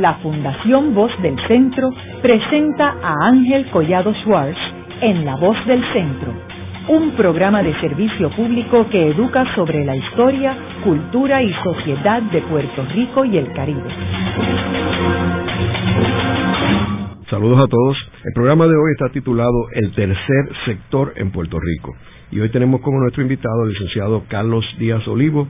la Fundación Voz del Centro presenta a Ángel Collado Schwartz en La Voz del Centro, un programa de servicio público que educa sobre la historia, cultura y sociedad de Puerto Rico y el Caribe. Saludos a todos. El programa de hoy está titulado El tercer sector en Puerto Rico. Y hoy tenemos como nuestro invitado al licenciado Carlos Díaz Olivo,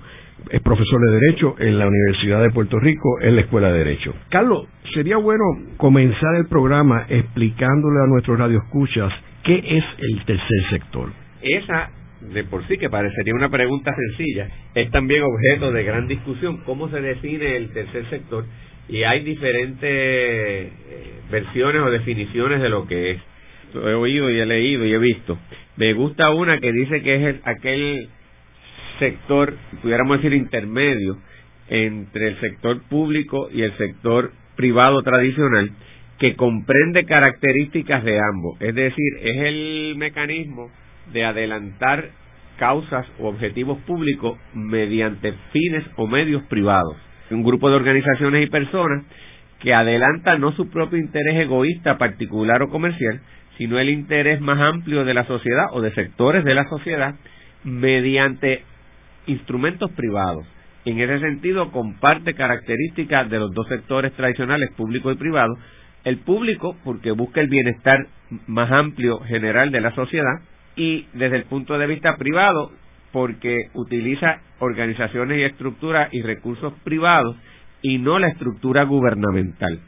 es profesor de Derecho en la Universidad de Puerto Rico, en la Escuela de Derecho. Carlos, sería bueno comenzar el programa explicándole a nuestros radioescuchas qué es el tercer sector. Esa, de por sí, que parecería una pregunta sencilla, es también objeto de gran discusión. ¿Cómo se define el tercer sector? Y hay diferentes eh, versiones o definiciones de lo que es. He oído y he leído y he visto. Me gusta una que dice que es aquel sector, pudiéramos decir, intermedio entre el sector público y el sector privado tradicional, que comprende características de ambos. Es decir, es el mecanismo de adelantar causas o objetivos públicos mediante fines o medios privados. Un grupo de organizaciones y personas que adelantan no su propio interés egoísta particular o comercial, sino el interés más amplio de la sociedad o de sectores de la sociedad mediante instrumentos privados. En ese sentido, comparte características de los dos sectores tradicionales, público y privado. El público, porque busca el bienestar más amplio general de la sociedad, y desde el punto de vista privado, porque utiliza organizaciones y estructuras y recursos privados y no la estructura gubernamental.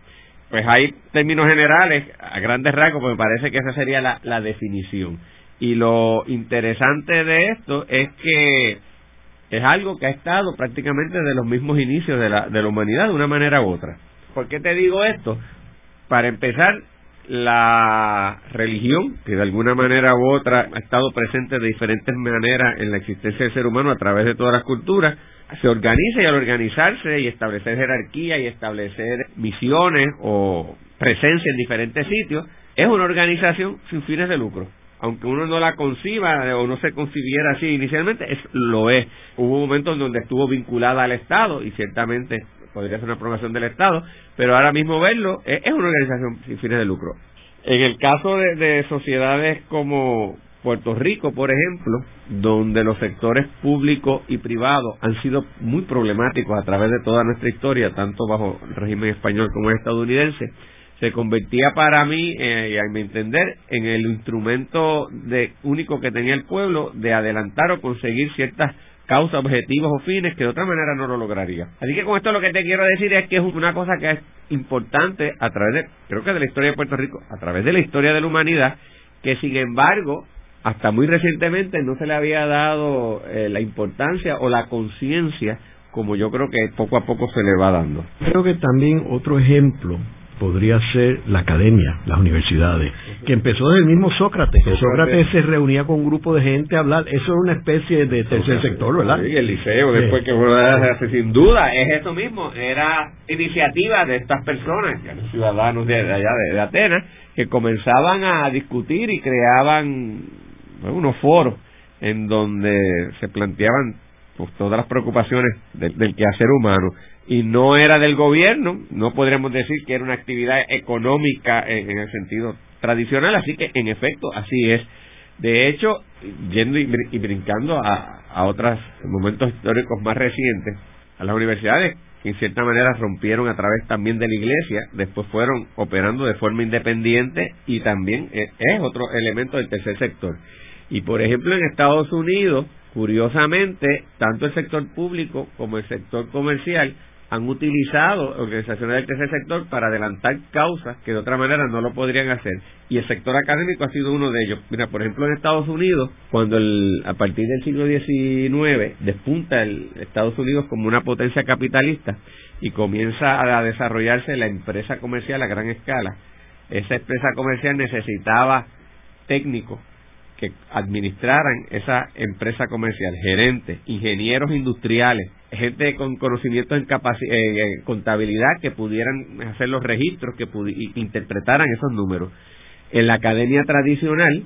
Pues hay términos generales, a grandes rasgos, pues me parece que esa sería la, la definición. Y lo interesante de esto es que es algo que ha estado prácticamente desde los mismos inicios de la, de la humanidad de una manera u otra. ¿Por qué te digo esto? Para empezar, la religión, que de alguna manera u otra ha estado presente de diferentes maneras en la existencia del ser humano a través de todas las culturas, se organiza y al organizarse y establecer jerarquía y establecer misiones o presencia en diferentes sitios, es una organización sin fines de lucro aunque uno no la conciba o no se concibiera así inicialmente, es, lo es. Hubo momentos en donde estuvo vinculada al Estado y ciertamente podría ser una aprobación del Estado, pero ahora mismo verlo es, una organización sin fines de lucro. En el caso de, de sociedades como Puerto Rico, por ejemplo, donde los sectores públicos y privados han sido muy problemáticos a través de toda nuestra historia, tanto bajo el régimen español como estadounidense, se convertía para mí, eh, y a mi entender, en el instrumento de, único que tenía el pueblo de adelantar o conseguir ciertas causas, objetivos o fines que de otra manera no lo lograría. Así que con esto lo que te quiero decir es que es una cosa que es importante a través de, creo que de la historia de Puerto Rico, a través de la historia de la humanidad, que sin embargo, hasta muy recientemente no se le había dado eh, la importancia o la conciencia como yo creo que poco a poco se le va dando. Creo que también otro ejemplo podría ser la academia, las universidades, que empezó desde el mismo Sócrates, que Sócrates. Se reunía con un grupo de gente a hablar, eso es una especie de tercer sector, ¿verdad? Sí, el liceo, después que fue sin duda, es eso mismo, era iniciativa de estas personas, ciudadanos de allá de, Atenas, que comenzaban a discutir y creaban unos foros en donde se planteaban pues, todas las preocupaciones del quehacer humano y no era del gobierno, no podríamos decir que era una actividad económica en, el sentido tradicional, así que en efecto así es. De hecho, yendo y, brincando a, a otros momentos históricos más recientes, a las universidades que en cierta manera rompieron a través también de la iglesia, después fueron operando de forma independiente y también es, es otro elemento del tercer sector. Y por ejemplo en Estados Unidos, curiosamente, tanto el sector público como el sector comercial han utilizado organizaciones del tercer sector para adelantar causas que de otra manera no lo podrían hacer. Y el sector académico ha sido uno de ellos. Mira, por ejemplo, en Estados Unidos, cuando el, a partir del siglo XIX despunta el Estados Unidos como una potencia capitalista y comienza a desarrollarse la empresa comercial a gran escala, esa empresa comercial necesitaba técnicos que administraran esa empresa comercial, gerentes, ingenieros industriales, gente con conocimientos en eh, contabilidad que pudieran hacer los registros, que interpretaran esos números. En la academia tradicional,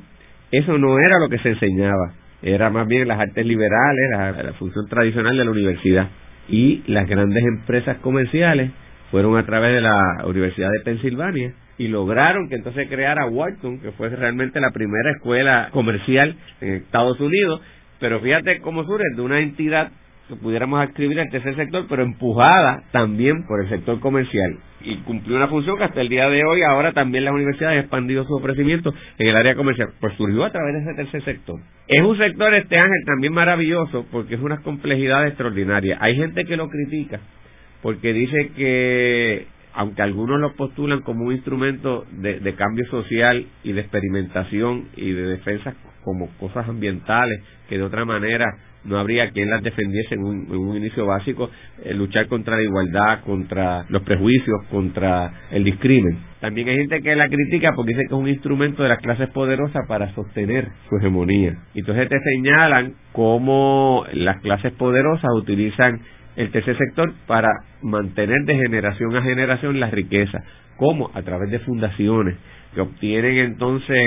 eso no era lo que se enseñaba, era más bien las artes liberales, la, la función tradicional de la universidad. Y las grandes empresas comerciales fueron a través de la Universidad de Pensilvania y lograron que entonces creara Wharton, que fue realmente la primera escuela comercial en Estados Unidos. Pero fíjate cómo surge de una entidad que pudiéramos escribir al tercer sector, pero empujada también por el sector comercial. Y cumplió una función que hasta el día de hoy, ahora también las universidades han expandido su ofrecimiento en el área comercial. Pues surgió a través de ese tercer sector. Es un sector, este ángel, también maravilloso, porque es una complejidad extraordinaria. Hay gente que lo critica, porque dice que aunque algunos lo postulan como un instrumento de, cambio social y de experimentación y de defensa como cosas ambientales que de otra manera no habría quien las defendiese en un, inicio básico, eh, luchar contra la igualdad, contra los prejuicios, contra el discrimen. También hay gente que la critica porque dice que es un instrumento de las clases poderosas para sostener su hegemonía. Entonces te señalan cómo las clases poderosas utilizan el tercer sector para mantener de generación a generación la riqueza. ¿Cómo? A través de fundaciones que obtienen entonces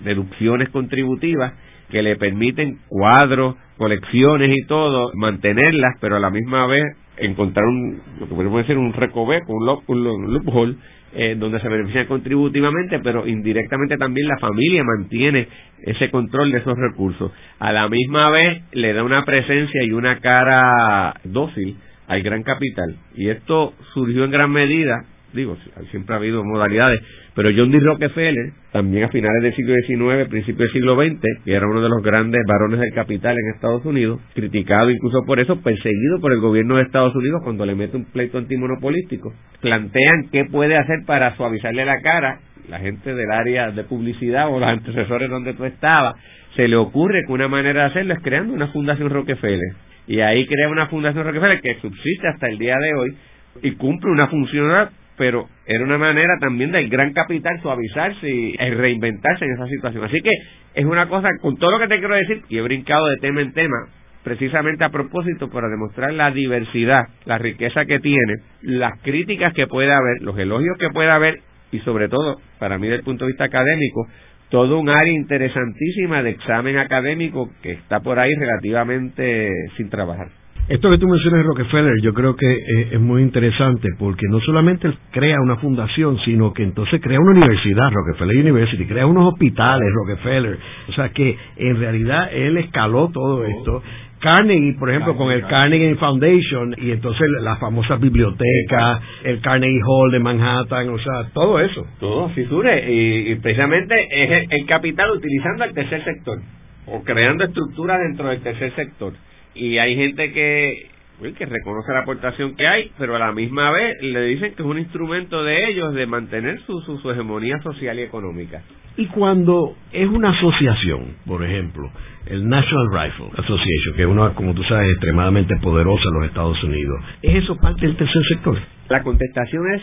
deducciones contributivas que le permiten cuadros, colecciones y todo, mantenerlas, pero a la misma vez encontrar un, lo que podemos decir un recoveco, un, un loophole, eh, donde se benefician contributivamente, pero indirectamente también la familia mantiene ese control de esos recursos. A la misma vez le da una presencia y una cara dócil al gran capital. Y esto surgió en gran medida digo, siempre ha habido modalidades, pero John D. Rockefeller, también a finales del siglo XIX, principios del siglo XX, que era uno de los grandes varones del capital en Estados Unidos, criticado incluso por eso, perseguido por el gobierno de Estados Unidos cuando le mete un pleito antimonopolístico, plantean qué puede hacer para suavizarle la cara la gente del área de publicidad o los antecesores donde tú estabas, se le ocurre que una manera de hacerlo es creando una fundación Rockefeller. Y ahí crea una fundación Rockefeller que subsiste hasta el día de hoy y cumple una función pero era una manera también del gran capital suavizarse y reinventarse en esa situación. Así que es una cosa, con todo lo que te quiero decir, y he brincado de tema en tema, precisamente a propósito para demostrar la diversidad, la riqueza que tiene, las críticas que puede haber, los elogios que puede haber y sobre todo, para mí desde el punto de vista académico, todo un área interesantísima de examen académico que está por ahí relativamente sin trabajar. Esto que tú mencionas Rockefeller yo creo que eh, es muy interesante porque no solamente crea una fundación, sino que entonces crea una universidad, Rockefeller University, crea unos hospitales, Rockefeller. O sea que en realidad él escaló todo esto. Carnegie, por ejemplo, con el Carnegie Foundation y entonces la famosa biblioteca, el Carnegie Hall de Manhattan, o sea, todo eso. Todo, fisure, y, y precisamente es el capital utilizando el tercer sector o creando estructuras dentro del tercer sector y hay gente que que reconoce la aportación que hay, pero a la misma vez le dicen que es un instrumento de ellos de mantener su, su, hegemonía social y económica. Y cuando es una asociación, por ejemplo, el National Rifle Association, que es una, como tú sabes, extremadamente poderosa en los Estados Unidos, ¿es eso parte del tercer sector? La contestación es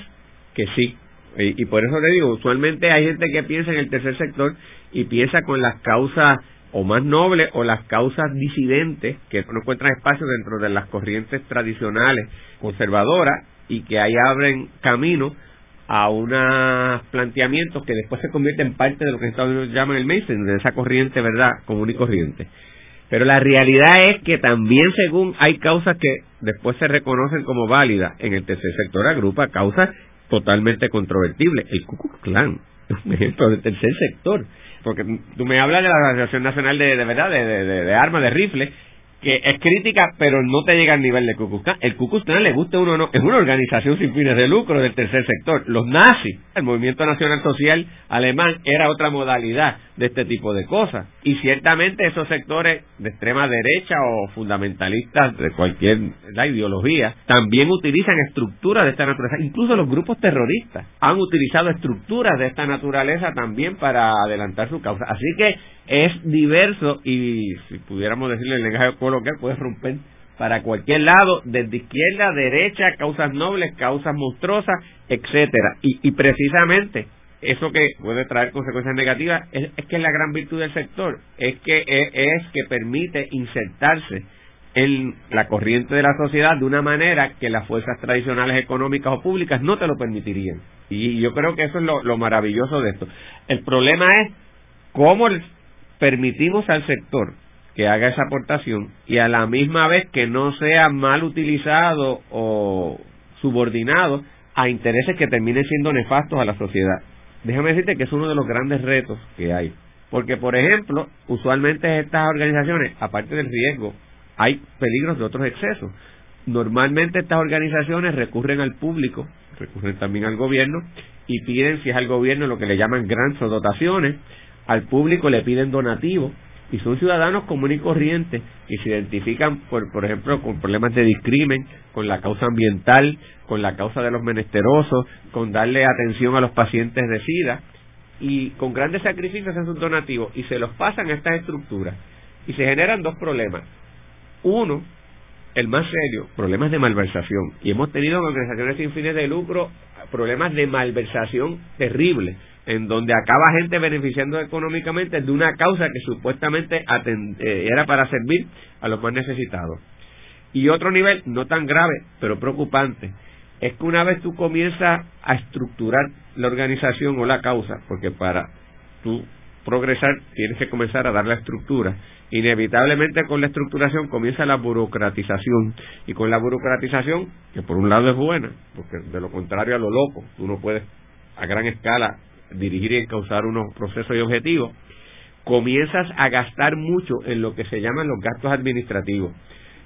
que sí. Y, y por eso le digo, usualmente hay gente que piensa en el tercer sector y piensa con las causas o más nobles o las causas disidentes que no encuentran espacio dentro de las corrientes tradicionales conservadoras y que ahí abren camino a unos planteamientos que después se convierten en parte de lo que Estados Unidos llaman el mainstream, de esa corriente, ¿verdad?, común y corriente. Pero la realidad es que también según hay causas que después se reconocen como válidas en el tercer sector, agrupa causas totalmente controvertibles. El Ku Klux Klan es un ejemplo del tercer sector porque tú me hablas de la Asociación Nacional de, de verdad de, de, de, armas de rifle que es crítica, pero no te llega al nivel de Ku El Ku le gusta uno o no, es una organización sin fines de lucro del tercer sector. Los nazis, el Movimiento Nacional Social Alemán, era otra modalidad de este tipo de cosas. Y ciertamente esos sectores de extrema derecha o fundamentalistas de cualquier la ideología también utilizan estructuras de esta naturaleza. Incluso los grupos terroristas han utilizado estructuras de esta naturaleza también para adelantar su causa. Así que es diverso y si pudiéramos decirle el lenguaje coloquial puede romper para cualquier lado, desde izquierda, derecha, causas nobles, causas monstruosas, etcétera. Y, y precisamente eso que puede traer consecuencias negativas es, que la gran virtud del sector es que es, es que permite insertarse en la corriente de la sociedad de una manera que las fuerzas tradicionales económicas o públicas no te lo permitirían. Y yo creo que eso es lo, lo maravilloso de esto. El problema es cómo permitimos al sector que haga esa aportación y a la misma vez que no sea mal utilizado o subordinados a intereses que terminen siendo nefastos a la sociedad. Déjame decirte que es uno de los grandes retos que hay. Porque, por ejemplo, usualmente estas organizaciones, aparte del riesgo, hay peligros de otros excesos. Normalmente estas organizaciones recurren al público, recurren también al gobierno y piden, si es al gobierno, lo que le llaman grants o dotaciones, al público le piden donativos y son ciudadanos comunes y corrientes que se identifican, por, por ejemplo, con problemas de discrimen, con la causa ambiental, con la causa de los menesterosos, con darle atención a los pacientes de SIDA y con grandes sacrificios hacen sus donativos y se los pasan a estas estructuras y se generan dos problemas. Uno, el más serio, problemas de malversación. Y hemos tenido en organizaciones sin fines de lucro problemas de malversación terribles en donde acaba gente beneficiando económicamente de una causa que supuestamente eh, era para servir a los más necesitados. Y otro nivel, no tan grave, pero preocupante, es que una vez tú comienzas a estructurar la organización o la causa, porque para tú progresar tienes que comenzar a dar la estructura. Inevitablemente con la estructuración comienza la burocratización y con la burocratización, que por un lado es buena, porque de lo contrario a lo loco, tú no puedes a gran escala dirigir y encauzar unos procesos y objetivos, comienzas a gastar mucho en lo que se llaman los gastos administrativos.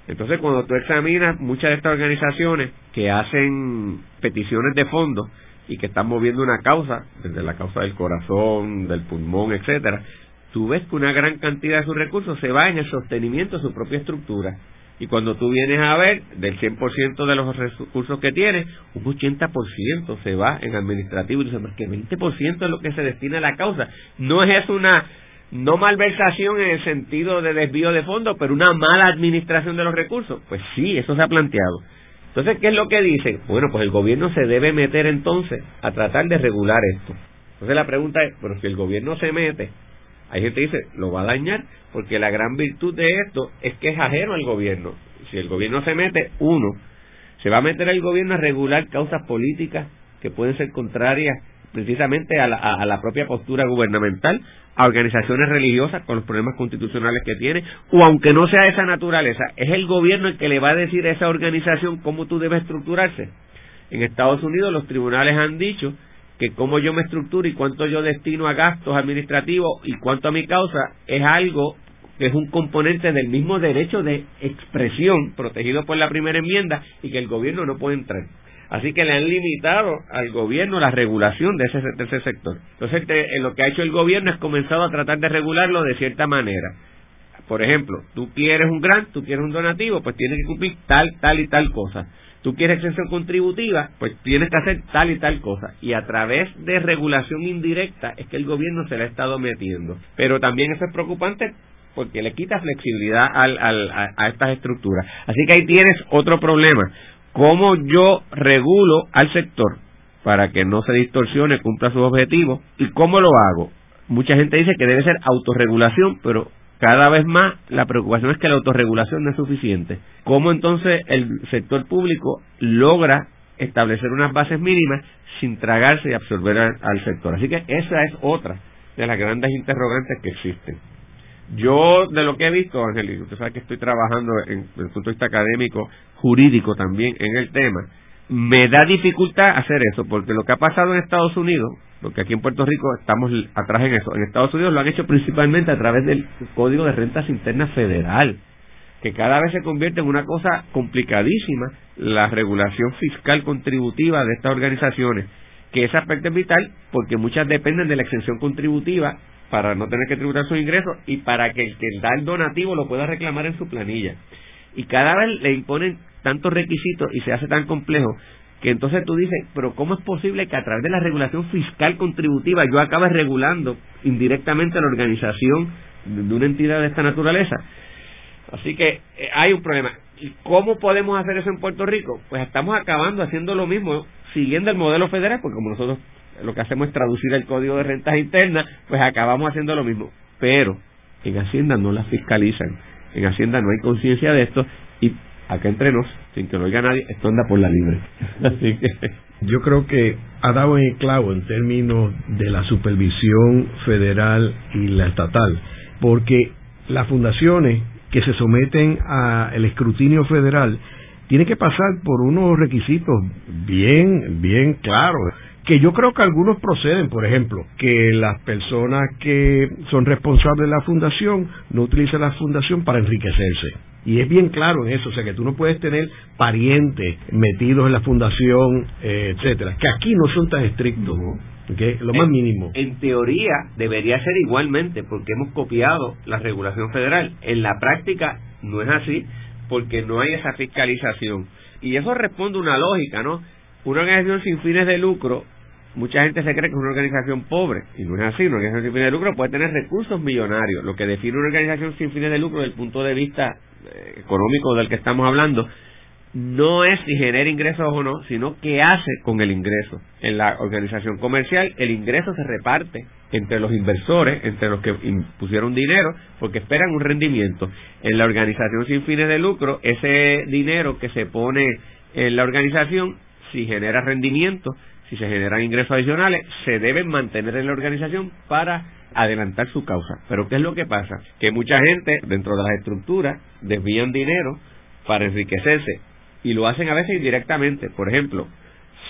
Entonces, cuando tú examinas muchas de estas organizaciones que hacen peticiones de fondos y que están moviendo una causa, desde la causa del corazón, del pulmón, etcétera, tú ves que una gran cantidad de sus recursos se va en el sostenimiento de su propia estructura. Y cuando tú vienes a ver, del 100% de los recursos que tiene, un 80% se va en administrativo. Y dices, que 20% es lo que se destina a la causa. No es eso una no malversación en el sentido de desvío de fondos, pero una mala administración de los recursos. Pues sí, eso se ha planteado. Entonces, ¿qué es lo que dice? Bueno, pues el gobierno se debe meter entonces a tratar de regular esto. Entonces la pregunta es, pero si el gobierno se mete, hay gente que dice, lo va a dañar, porque la gran virtud de esto es que es ajeno al gobierno. Si el gobierno se mete, uno, se va a meter el gobierno a regular causas políticas que pueden ser contrarias precisamente a la, a la propia postura gubernamental, a organizaciones religiosas con los problemas constitucionales que tiene, o aunque no sea de esa naturaleza, es el gobierno el que le va a decir a esa organización cómo tú debes estructurarse. En Estados Unidos los tribunales han dicho que cómo yo me estructuro y cuánto yo destino a gastos administrativos y cuánto a mi causa es algo que es un componente del mismo derecho de expresión protegido por la primera enmienda y que el gobierno no puede entrar. Así que le han limitado al gobierno la regulación de ese tercer sector. Entonces, lo que ha hecho el gobierno es comenzado a tratar de regularlo de cierta manera. Por ejemplo, tú quieres un grant, tú quieres un donativo, pues tienes que cumplir tal, tal y tal cosa tú quieres exención contributiva, pues tienes que hacer tal y tal cosa. Y a través de regulación indirecta es que el gobierno se le ha estado metiendo. Pero también eso es preocupante porque le quita flexibilidad al, al, a, estas estructuras. Así que ahí tienes otro problema. ¿Cómo yo regulo al sector para que no se distorsione, cumpla sus objetivos? ¿Y cómo lo hago? Mucha gente dice que debe ser autorregulación, pero cada vez más la preocupación es que la autorregulación no es suficiente. ¿Cómo entonces el sector público logra establecer unas bases mínimas sin tragarse y absorber al, sector? Así que esa es otra de las grandes interrogantes que existen. Yo, de lo que he visto, Ángel, usted sabe que estoy trabajando en, el punto de vista académico, jurídico también en el tema, me da dificultad hacer eso, porque lo que ha pasado en Estados Unidos, porque aquí en Puerto Rico estamos atrás en eso, en Estados Unidos lo han hecho principalmente a través del Código de Rentas Internas Federal, que cada vez se convierte en una cosa complicadísima, la regulación fiscal contributiva de estas organizaciones, que ese aspecto es vital porque muchas dependen de la exención contributiva para no tener que tributar sus ingresos y para que el que da el donativo lo pueda reclamar en su planilla. Y cada vez le imponen tantos requisitos y se hace tan complejo que entonces tú dices, pero ¿cómo es posible que a través de la regulación fiscal contributiva yo acabe regulando indirectamente la organización de una entidad de esta naturaleza? Así que eh, hay un problema. ¿Y cómo podemos hacer eso en Puerto Rico? Pues estamos acabando haciendo lo mismo, siguiendo el modelo federal, porque como nosotros lo que hacemos es traducir el código de rentas internas, pues acabamos haciendo lo mismo. Pero en Hacienda no la fiscalizan, en Hacienda no hay conciencia de esto y acá entre nos, sin que lo oiga nadie, esto anda por la libre. Yo creo que ha dado en el clavo en términos de la supervisión federal y la estatal, porque las fundaciones que se someten al escrutinio federal tiene que pasar por unos requisitos bien, bien claros que yo creo que algunos proceden, por ejemplo, que las personas que son responsables de la fundación no utilicen la fundación para enriquecerse. Y es bien claro en eso, o sea que tú no puedes tener parientes metidos en la fundación, eh, etcétera, que aquí no son tan estrictos. lo más mínimo. En teoría debería ser igualmente, porque hemos copiado la regulación federal. En la práctica no es así, porque no hay esa fiscalización. Y eso responde a una lógica, ¿no? Una organización sin fines de lucro mucha gente se cree que es una organización pobre y no es así. Una organización sin fines de lucro puede tener recursos millonarios. Lo que define una organización sin fines de lucro desde el punto de vista eh, económico del que estamos hablando no es si genera ingresos o no, sino qué hace con el ingreso. En la organización comercial el ingreso se reparte entre los inversores, entre los que pusieron dinero, porque esperan un rendimiento. En la organización sin fines de lucro, ese dinero que se pone en la organización, si genera rendimiento, si se generan ingresos adicionales, se deben mantener en la organización para adelantar su causa. Pero ¿qué es lo que pasa? Que mucha gente dentro de las estructuras desvían dinero para enriquecerse y lo hacen a veces indirectamente. Por ejemplo,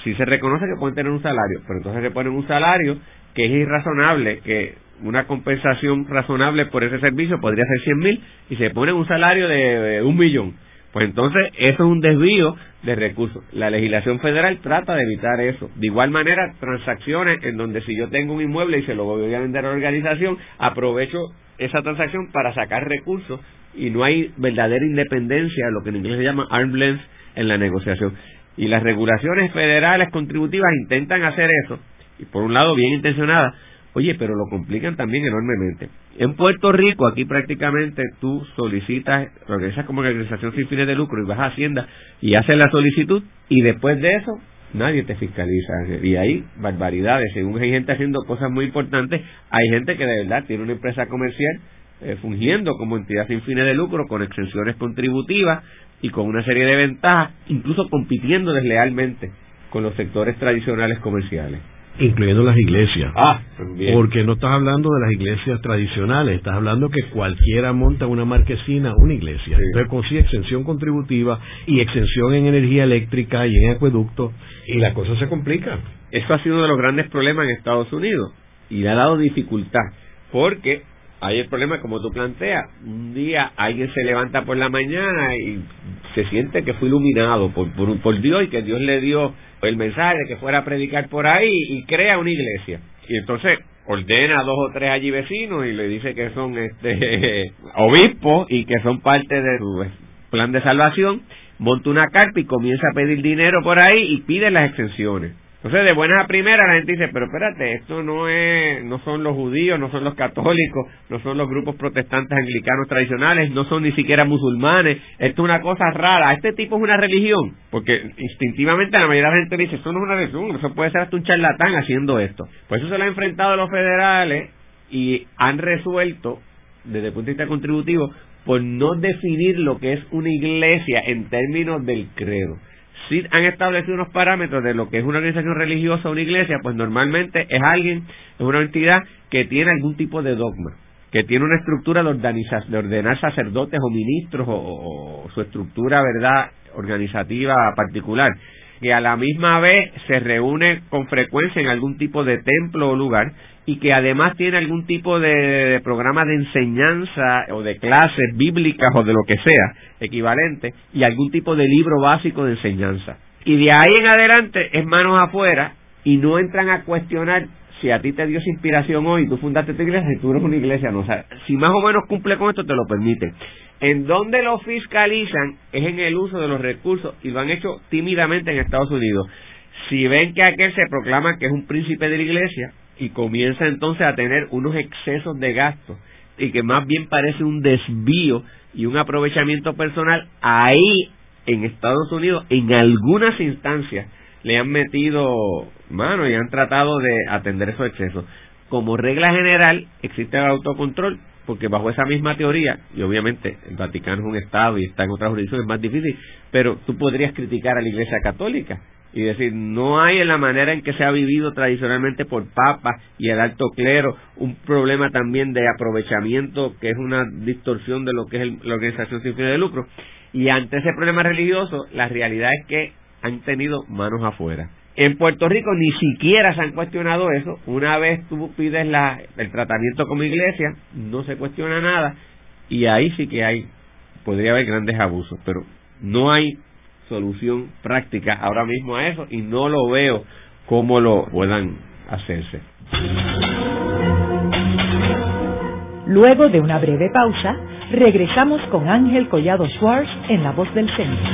si se reconoce que pueden tener un salario, pero entonces se ponen un salario que es irrazonable, que una compensación razonable por ese servicio podría ser 100 mil y se pone un salario de un millón pues entonces eso es un desvío de recursos. La legislación federal trata de evitar eso. De igual manera, transacciones en donde si yo tengo un inmueble y se lo voy a vender a la organización, aprovecho esa transacción para sacar recursos y no hay verdadera independencia, lo que en inglés se llama arm's length en la negociación. Y las regulaciones federales contributivas intentan hacer eso, y por un lado bien intencionadas, Oye, pero lo complican también enormemente. En Puerto Rico, aquí prácticamente tú solicitas, regresas como organización sin fines de lucro y vas a Hacienda y haces la solicitud y después de eso nadie te fiscaliza. Y hay barbaridades. Según hay gente haciendo cosas muy importantes, hay gente que de verdad tiene una empresa comercial eh, fungiendo como entidad sin fines de lucro con exenciones contributivas y con una serie de ventajas, incluso compitiendo deslealmente con los sectores tradicionales comerciales incluyendo las iglesias. Ah, Porque no estás hablando de las iglesias tradicionales, estás hablando que cualquiera monta una marquesina una iglesia. Entonces consigue exención contributiva y exención en energía eléctrica y en acueducto y la cosa se complica. Eso ha sido uno de los grandes problemas en Estados Unidos y le ha dado dificultad porque hay el problema como tú planteas, un día alguien se levanta por la mañana y se siente que fue iluminado por, por, Dios y que Dios le dio el mensaje de que fuera a predicar por ahí y crea una iglesia. Y entonces ordena a dos o tres allí vecinos y le dice que son este obispos y que son parte de su plan de salvación, monta una carta y comienza a pedir dinero por ahí y pide las exenciones. Entonces, de buenas a primeras, la gente dice, pero espérate, esto no es, no son los judíos, no son los católicos, no son los grupos protestantes anglicanos tradicionales, no son ni siquiera musulmanes, esto es una cosa rara, este tipo es una religión, porque instintivamente la mayoría de la gente dice, esto no es una religión, eso puede ser hasta un charlatán haciendo esto. Por eso se lo han enfrentado los federales y han resuelto, desde el punto de vista contributivo, por no definir lo que es una iglesia en términos del credo si han establecido unos parámetros de lo que es una organización religiosa o una iglesia, pues normalmente es alguien, es una entidad que tiene algún tipo de dogma, que tiene una estructura de, de ordenar sacerdotes o ministros o, su estructura, ¿verdad?, organizativa particular, que a la misma vez se reúne con frecuencia en algún tipo de templo o lugar y que además tiene algún tipo de, programa de enseñanza o de clases bíblicas o de lo que sea equivalente y algún tipo de libro básico de enseñanza. Y de ahí en adelante es manos afuera y no entran a cuestionar si a ti te dio inspiración hoy tú fundaste tu iglesia, si tú eres una iglesia, no. O si más o menos cumple con esto, te lo permite. En donde lo fiscalizan es en el uso de los recursos y lo han hecho tímidamente en Estados Unidos. Si ven que aquel se proclama que es un príncipe de la iglesia, y comienza entonces a tener unos excesos de gastos y que más bien parece un desvío y un aprovechamiento personal, ahí en Estados Unidos en algunas instancias le han metido mano y han tratado de atender esos excesos. Como regla general existe el autocontrol porque bajo esa misma teoría, y obviamente el Vaticano es un Estado y está en otras jurisdicciones es más difícil, pero tú podrías criticar a la Iglesia Católica y decir, no hay en la manera en que se ha vivido tradicionalmente por papas y el alto clero un problema también de aprovechamiento que es una distorsión de lo que es la organización sin fines de lucro. Y ante ese problema religioso, la realidad es que han tenido manos afuera. En Puerto Rico ni siquiera se han cuestionado eso. Una vez tú pides la, el tratamiento como iglesia, no se cuestiona nada y ahí sí que hay, podría haber grandes abusos, pero no hay solución práctica ahora mismo a eso y no lo veo cómo lo puedan hacerse. Luego de una breve pausa, regresamos con Ángel Collado Schwartz en La Voz del Centro.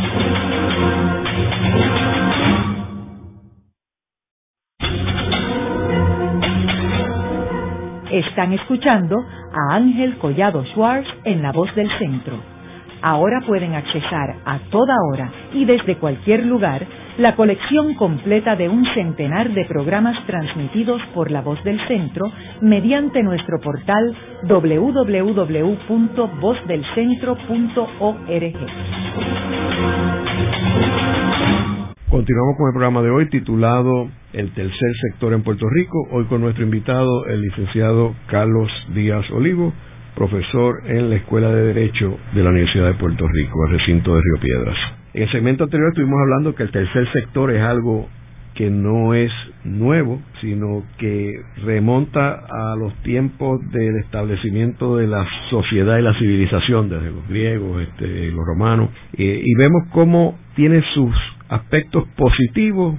Están escuchando a Ángel Collado Schwartz en La Voz del Centro. Ahora pueden accesar a toda hora y desde cualquier lugar la colección completa de un centenar de programas transmitidos por La Voz del Centro mediante nuestro portal www.vozdelcentro.org. Continuamos con el programa de hoy titulado El tercer sector en Puerto Rico, hoy con nuestro invitado, el licenciado Carlos Díaz Olivo, profesor en la Escuela de Derecho de la Universidad de Puerto Rico, el recinto de Río Piedras. En el segmento anterior estuvimos hablando que el tercer sector es algo que no es nuevo, sino que remonta a los tiempos del establecimiento de la sociedad y la civilización, desde los griegos, este, los romanos, eh, y vemos cómo tiene sus aspectos positivos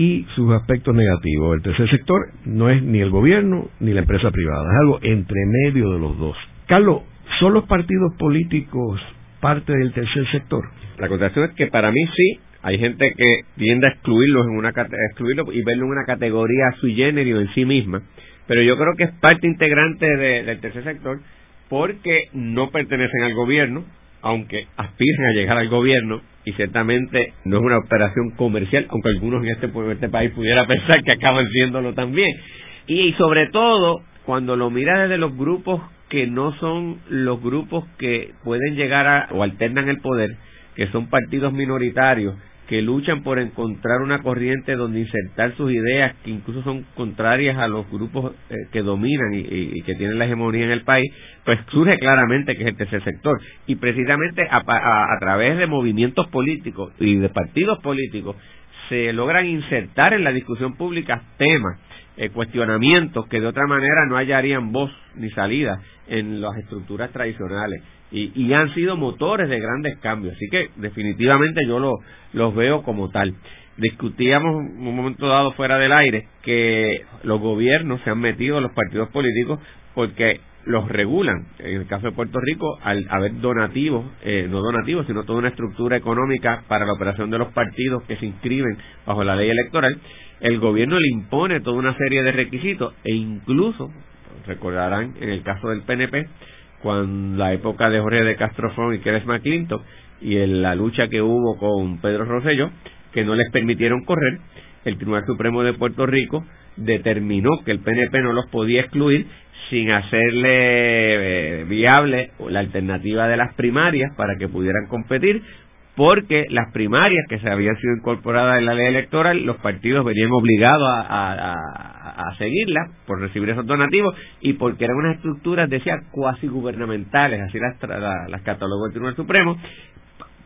y sus aspectos negativos. El tercer sector no es ni el gobierno ni la empresa privada, es algo entre medio de los dos. Carlos, ¿son los partidos políticos parte del tercer sector? La contestación es que para mí sí, hay gente que tiende a excluirlos en una excluirlo y verlo en una categoría sui generis en sí misma, pero yo creo que es parte integrante del tercer sector porque no pertenecen al gobierno, aunque aspiran a llegar al gobierno y ciertamente no es una operación comercial, aunque algunos en este, en este país pudiera pensar que acaban siéndolo también. Y, sobre todo, cuando lo miras desde los grupos que no son los grupos que pueden llegar a, o alternan el poder, que son partidos minoritarios, que luchan por encontrar una corriente donde insertar sus ideas que incluso son contrarias a los grupos eh, que dominan y, que tienen la hegemonía en el país, pues surge claramente que es el tercer sector. Y precisamente a, a través de movimientos políticos y de partidos políticos se logran insertar en la discusión pública temas, eh, cuestionamientos que de otra manera no hallarían voz ni salida en las estructuras tradicionales y, y han sido motores de grandes cambios. Así que definitivamente yo lo, los veo como tal. Discutíamos un momento dado fuera del aire que los gobiernos se han metido los partidos políticos porque los regulan. En el caso de Puerto Rico, al haber donativos, eh, no donativos, sino toda una estructura económica para la operación de los partidos que se inscriben bajo la ley electoral, el gobierno le impone toda una serie de requisitos e incluso, recordarán en el caso del PNP, cuando la época de Jorge de Castrofón y Keres McClintock y en la lucha que hubo con Pedro Rosselló, que no les permitieron correr, el Tribunal Supremo de Puerto Rico determinó que el PNP no los podía excluir sin hacerle eh, viable la alternativa de las primarias para que pudieran competir, porque las primarias que se habían sido incorporadas en la ley electoral, los partidos venían obligados a, a, seguirlas por recibir esos donativos y porque eran unas estructuras, decía, cuasi gubernamentales, así las, las catalogó el Tribunal Supremo,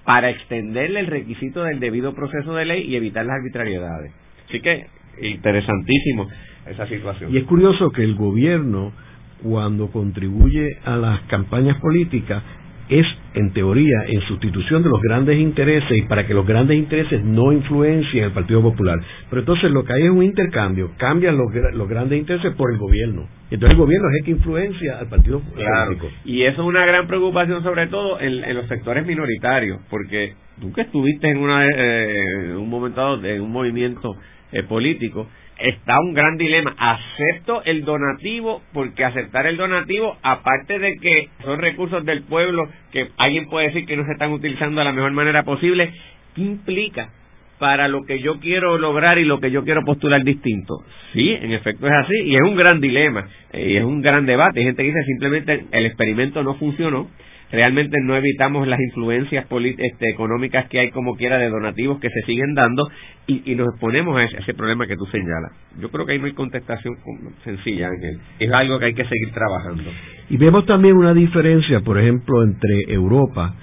para extenderle el requisito del debido proceso de ley y evitar las arbitrariedades. Así que interesantísimo esa situación. Y es curioso que el gobierno, cuando contribuye a las campañas políticas, es, en teoría, en sustitución de los grandes intereses y para que los grandes intereses no influencien el Partido Popular. Pero entonces lo que hay es un intercambio, cambian los, los grandes intereses por el gobierno. Entonces el gobierno es el que influencia al Partido claro. Y eso es una gran preocupación sobre todo en, los sectores minoritarios, porque tú que estuviste en, una, eh, un momento dado en un movimiento eh, político, está un gran dilema. Acepto el donativo porque aceptar el donativo, aparte de que son recursos del pueblo que alguien puede decir que no se están utilizando de la mejor manera posible, ¿qué implica para lo que yo quiero lograr y lo que yo quiero postular distinto? Sí, en efecto es así y es un gran dilema eh, y es un gran debate. Hay gente que dice simplemente el experimento no funcionó realmente no evitamos las influencias este, económicas que hay como quiera de donativos que se siguen dando y, nos exponemos a ese, problema que tú señalas. Yo creo que ahí no hay contestación sencilla, Ángel. Es algo que hay que seguir trabajando. Y vemos también una diferencia, por ejemplo, entre Europa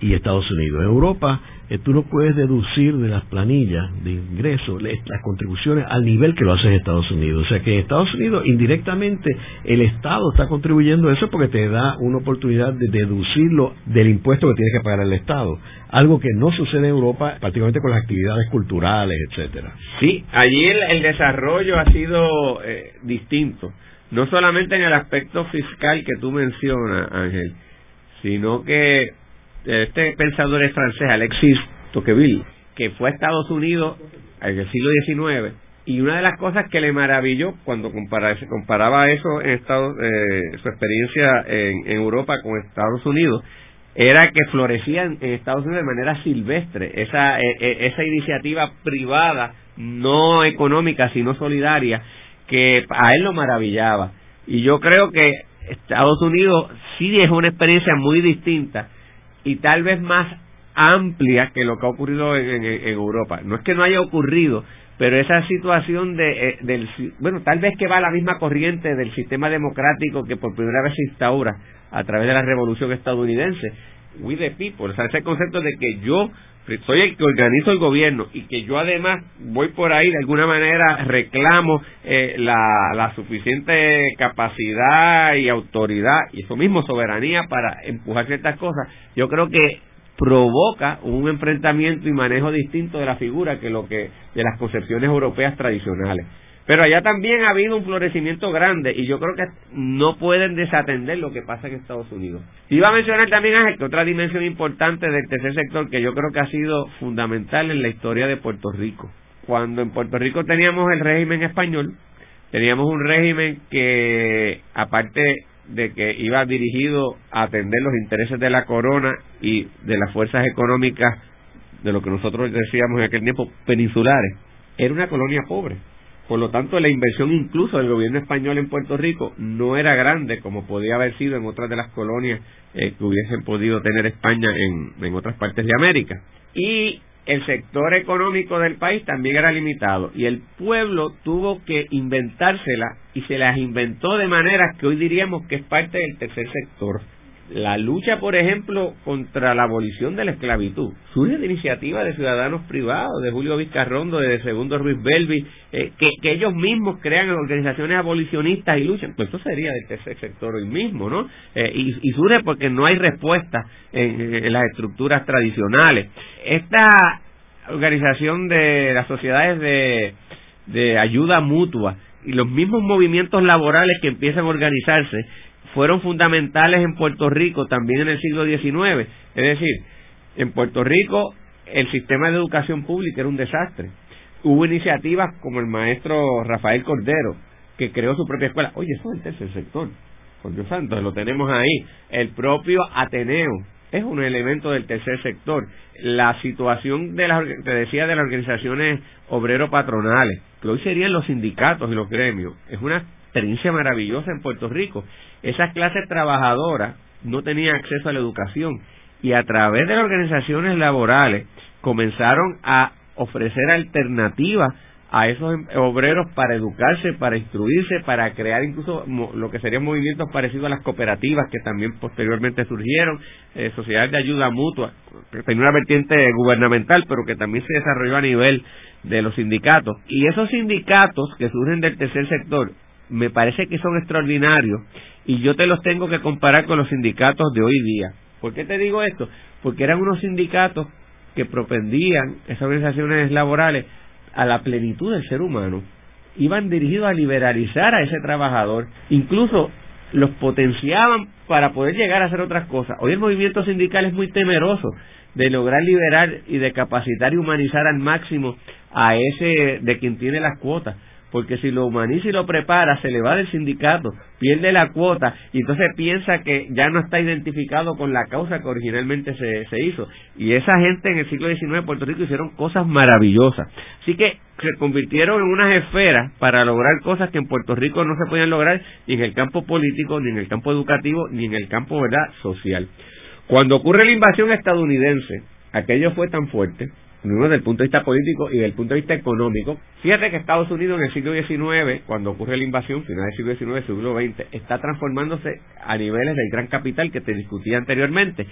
y Estados Unidos. Europa eh, tú no puedes deducir de las planillas de ingresos las contribuciones al nivel que lo hace Estados Unidos. O sea que en Estados Unidos indirectamente el Estado está contribuyendo a eso porque te da una oportunidad de deducirlo del impuesto que tiene que pagar el Estado. Algo que no sucede en Europa, particularmente con las actividades culturales, etcétera. Sí, allí el, desarrollo ha sido eh, distinto. No solamente en el aspecto fiscal que tú mencionas, Ángel, sino que este pensador es francés, Alexis Tocqueville, que fue a Estados Unidos en el siglo XIX y una de las cosas que le maravilló cuando comparaba eso en Estados, eh, su experiencia en, Europa con Estados Unidos era que florecían en Estados Unidos de manera silvestre. Esa e, e, esa iniciativa privada no económica sino solidaria que a él lo maravillaba. Y yo creo que Estados Unidos sí es una experiencia muy distinta y tal vez más amplia que lo que ha ocurrido en, Europa. No es que no haya ocurrido, pero esa situación de, eh, del bueno tal vez que va a la misma corriente del sistema democrático que por primera vez se instaura a través de la revolución estadounidense we the people o sea ese concepto de que yo soy el que organizo el gobierno y que yo además voy por ahí de alguna manera reclamo eh, la, la suficiente capacidad y autoridad y eso mismo soberanía para empujar ciertas cosas yo creo que provoca un enfrentamiento y manejo distinto de la figura que lo que de las concepciones europeas tradicionales pero allá también ha habido un florecimiento grande y yo creo que no pueden desatender lo que pasa en Estados Unidos. Iba a mencionar también, Ángel, que otra dimensión importante del tercer sector que yo creo que ha sido fundamental en la historia de Puerto Rico. Cuando en Puerto Rico teníamos el régimen español, teníamos un régimen que, aparte de que iba dirigido a atender los intereses de la corona y de las fuerzas económicas de lo que nosotros decíamos en aquel tiempo peninsulares, era una colonia pobre por lo tanto, la inversión incluso del gobierno español en Puerto Rico no era grande como podía haber sido en otras de las colonias eh, que hubiesen podido tener España en, en otras partes de América. Y el sector económico del país también era limitado y el pueblo tuvo que inventársela y se las inventó de manera que hoy diríamos que es parte del tercer sector la lucha, por ejemplo, contra la abolición de la esclavitud surge de iniciativa de ciudadanos privados, de Julio Vizcarrondo, de Segundo Ruiz Belvi, eh, que, ellos mismos crean organizaciones abolicionistas y luchan. Pues eso sería del tercer sector hoy mismo, ¿no? Eh, y, surge porque no hay respuesta en, las estructuras tradicionales. Esta organización de las sociedades de, de ayuda mutua y los mismos movimientos laborales que empiezan a organizarse fueron fundamentales en Puerto Rico también en el siglo XIX. Es decir, en Puerto Rico el sistema de educación pública era un desastre. Hubo iniciativas como el maestro Rafael Cordero, que creó su propia escuela. Oye, eso es el tercer sector. Por Dios santo, lo tenemos ahí. El propio Ateneo es un elemento del tercer sector. La situación de las, te decía, de las organizaciones obrero-patronales, que hoy serían los sindicatos y los gremios, es una experiencia maravillosa en Puerto Rico. Esas clases trabajadoras no tenían acceso a la educación y a través de las organizaciones laborales comenzaron a ofrecer alternativas a esos em, obreros para educarse, para instruirse, para crear incluso lo que serían movimientos parecidos a las cooperativas que también posteriormente surgieron, eh, sociedades de ayuda mutua, que tenía una vertiente gubernamental, pero que también se desarrolló a nivel de los sindicatos. Y esos sindicatos que surgen del tercer sector me parece que son extraordinarios y yo te los tengo que comparar con los sindicatos de hoy día. ¿Por qué te digo esto? Porque eran unos sindicatos que propendían, esas organizaciones laborales, a la plenitud del ser humano. Iban dirigidos a liberalizar a ese trabajador, incluso los potenciaban para poder llegar a hacer otras cosas. Hoy el movimiento sindical es muy temeroso de lograr liberar y de capacitar y humanizar al máximo a ese de quien tiene las cuotas porque si lo humaniza y lo prepara, se le va del sindicato, pierde la cuota y entonces piensa que ya no está identificado con la causa que originalmente se, se hizo. Y esa gente en el siglo XIX en Puerto Rico hicieron cosas maravillosas. Así que se convirtieron en unas esferas para lograr cosas que en Puerto Rico no se podían lograr ni en el campo político, ni en el campo educativo, ni en el campo ¿verdad? social. Cuando ocurre la invasión estadounidense, aquello fue tan fuerte uno desde el punto de vista político y desde el punto de vista económico. Fíjate que Estados Unidos en el siglo XIX, cuando ocurre la invasión, final del siglo XIX, siglo XX, está transformándose a niveles del gran capital que te discutía anteriormente.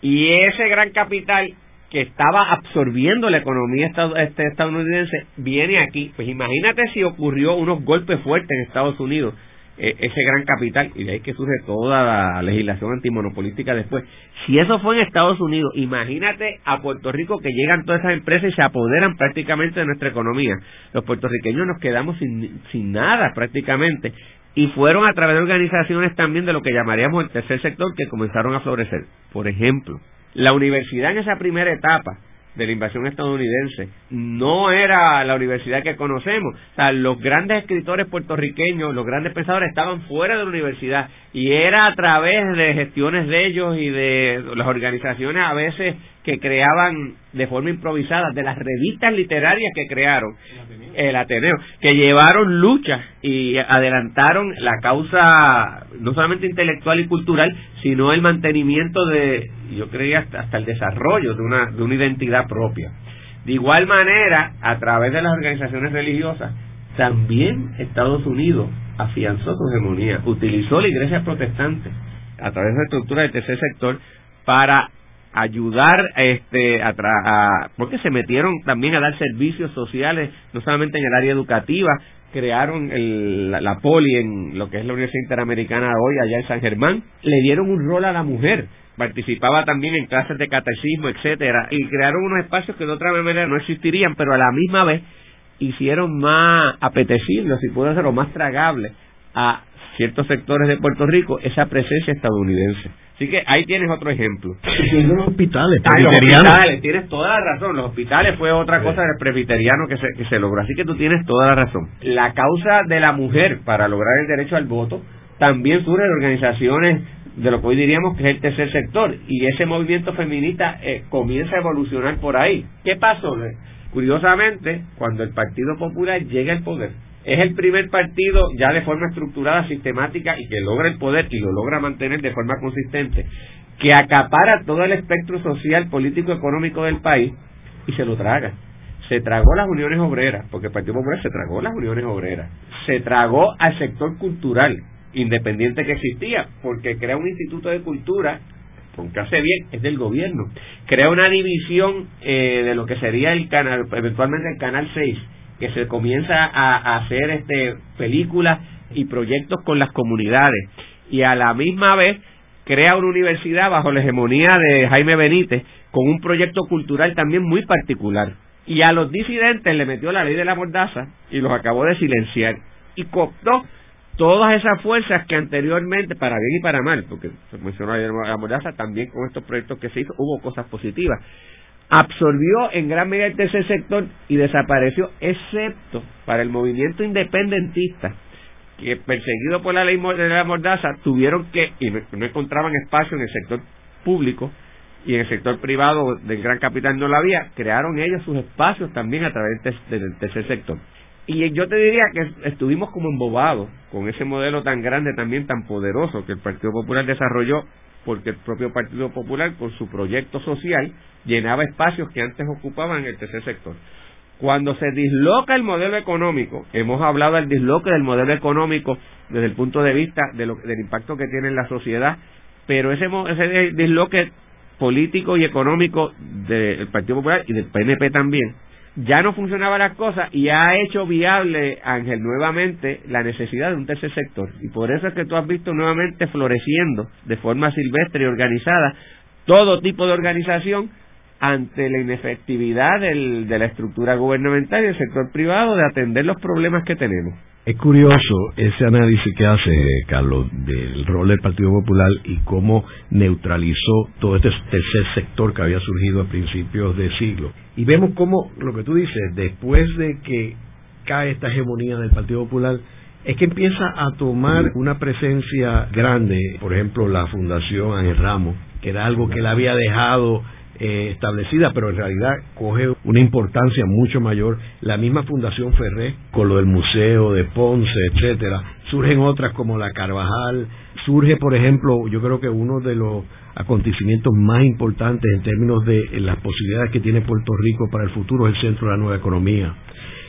Y ese gran capital que estaba absorbiendo la economía este, estadounidense viene aquí. Pues imagínate si ocurrió unos golpes fuertes en Estados Unidos ese gran capital y de ahí que surge toda la legislación antimonopolística después. Si eso fue en Estados Unidos, imagínate a Puerto Rico que llegan todas esas empresas y se apoderan prácticamente de nuestra economía. Los puertorriqueños nos quedamos sin, sin nada prácticamente y fueron a través de organizaciones también de lo que llamaríamos el tercer sector que comenzaron a florecer. Por ejemplo, la universidad en esa primera etapa de la invasión estadounidense no era la universidad que conocemos. O sea, los grandes escritores puertorriqueños, los grandes pensadores estaban fuera de la universidad y era a través de gestiones de ellos y de las organizaciones a veces que creaban de forma improvisada, de las revistas literarias que crearon, el Ateneo, que llevaron luchas y adelantaron la causa no solamente intelectual y cultural, sino el mantenimiento de, yo creía, hasta, el desarrollo de una, de una identidad propia. De igual manera, a través de las organizaciones religiosas, también Estados Unidos afianzó su hegemonía, utilizó la iglesia protestante a través de la estructura del tercer sector para ayudar este a, a, porque se metieron también a dar servicios sociales no solamente en el área educativa crearon el, la, poli en lo que es la Universidad Interamericana hoy allá en San Germán. Le dieron un rol a la mujer participaba también en clases de catecismo etcétera y crearon unos espacios que de otra manera no existirían pero a la misma vez hicieron más apetecibles si puede ser o más tragable a ciertos sectores de Puerto Rico esa presencia estadounidense Así que ahí tienes otro ejemplo. los hospitales, ah, los hospitales, tienes toda la razón. Los hospitales fue otra cosa del presbiteriano que se, que se logró. Así que tú tienes toda la razón. La causa de la mujer para lograr el derecho al voto también surge de organizaciones de lo que hoy diríamos que es el tercer sector. Y ese movimiento feminista eh, comienza a evolucionar por ahí. ¿Qué pasó? Curiosamente, cuando el Partido Popular llega al poder, es el primer partido ya de forma estructurada, sistemática y que logra el poder y lo logra mantener de forma consistente, que acapara todo el espectro social, político, económico del país y se lo traga. Se tragó las uniones obreras, porque el Partido Popular se tragó las uniones obreras, se tragó al sector cultural independiente que existía, porque crea un instituto de cultura aunque hace bien, es del gobierno. Crea una división eh, de lo que sería el canal, eventualmente el canal 6, que se comienza a, hacer este películas y proyectos con las comunidades y a la misma vez crea una universidad bajo la hegemonía de Jaime Benítez con un proyecto cultural también muy particular. Y a los disidentes le metió la ley de la mordaza y los acabó de silenciar. Y cooptó todas esas fuerzas que anteriormente, para bien y para mal, porque se mencionó de la mordaza, también con estos proyectos que se hizo hubo cosas positivas absorbió en gran medida el tercer sector y desapareció, excepto para el movimiento independentista, que perseguido por la ley de la mordaza tuvieron que, y no, encontraban espacio en el sector público y en el sector privado del gran capital no lo había, crearon ellos sus espacios también a través del tercer sector. Y yo te diría que estuvimos como embobados con ese modelo tan grande, también tan poderoso que el Partido Popular desarrolló porque el propio Partido Popular, con su proyecto social, llenaba espacios que antes ocupaban el tercer sector. Cuando se disloca el modelo económico, hemos hablado del disloque del modelo económico desde el punto de vista de lo, del impacto que tiene en la sociedad, pero ese, ese disloque político y económico del Partido Popular y del PNP también, ya no funcionaba la cosa y ha hecho viable, Ángel, nuevamente la necesidad de un tercer sector. Y por eso es que tú has visto nuevamente floreciendo de forma silvestre y organizada todo tipo de organización ante la inefectividad del, de la estructura gubernamental y del sector privado de atender los problemas que tenemos. Es curioso ese análisis que hace, Carlos, del rol del Partido Popular y cómo neutralizó todo este tercer sector que había surgido a principios de siglo. Y vemos cómo, lo que tú dices, después de que cae esta hegemonía del Partido Popular, es que empieza a tomar una presencia grande, por ejemplo, la Fundación Ángel Ramos, que era algo que él había dejado eh, establecida, pero en realidad coge una importancia mucho mayor. La misma Fundación Ferré, con lo del Museo de Ponce, etcétera, surgen otras como la Carvajal, surge, por ejemplo, yo creo que uno de los acontecimientos más importantes en términos de las posibilidades que tiene Puerto Rico para el futuro es el centro de la nueva economía,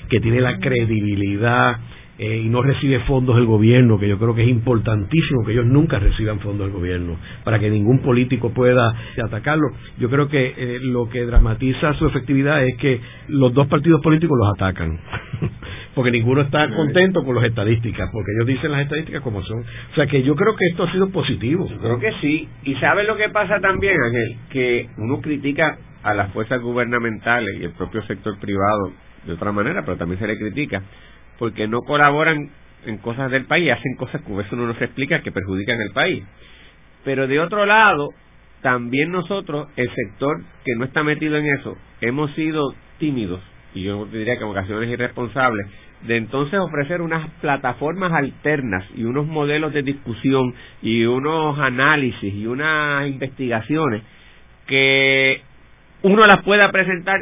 que tiene la credibilidad eh, y no recibe fondos del gobierno, que yo creo que es importantísimo que ellos nunca reciban fondos del gobierno, para que ningún político pueda atacarlo. Yo creo que eh, lo que dramatiza su efectividad es que los dos partidos políticos los atacan, porque ninguno está contento con las estadísticas, porque ellos dicen las estadísticas como son. O sea que yo creo que esto ha sido positivo. creo que sí. Y ¿sabe lo que pasa también, Ángel? Que uno critica a las fuerzas gubernamentales y el propio sector privado de otra manera, pero también se le critica porque no colaboran en cosas del país, hacen cosas que eso no nos explica que perjudican el país. Pero de otro lado, también nosotros, el sector que no está metido en eso, hemos sido tímidos, y yo diría que en ocasiones irresponsables, de entonces ofrecer unas plataformas alternas y unos modelos de discusión y unos análisis y unas investigaciones que uno las pueda presentar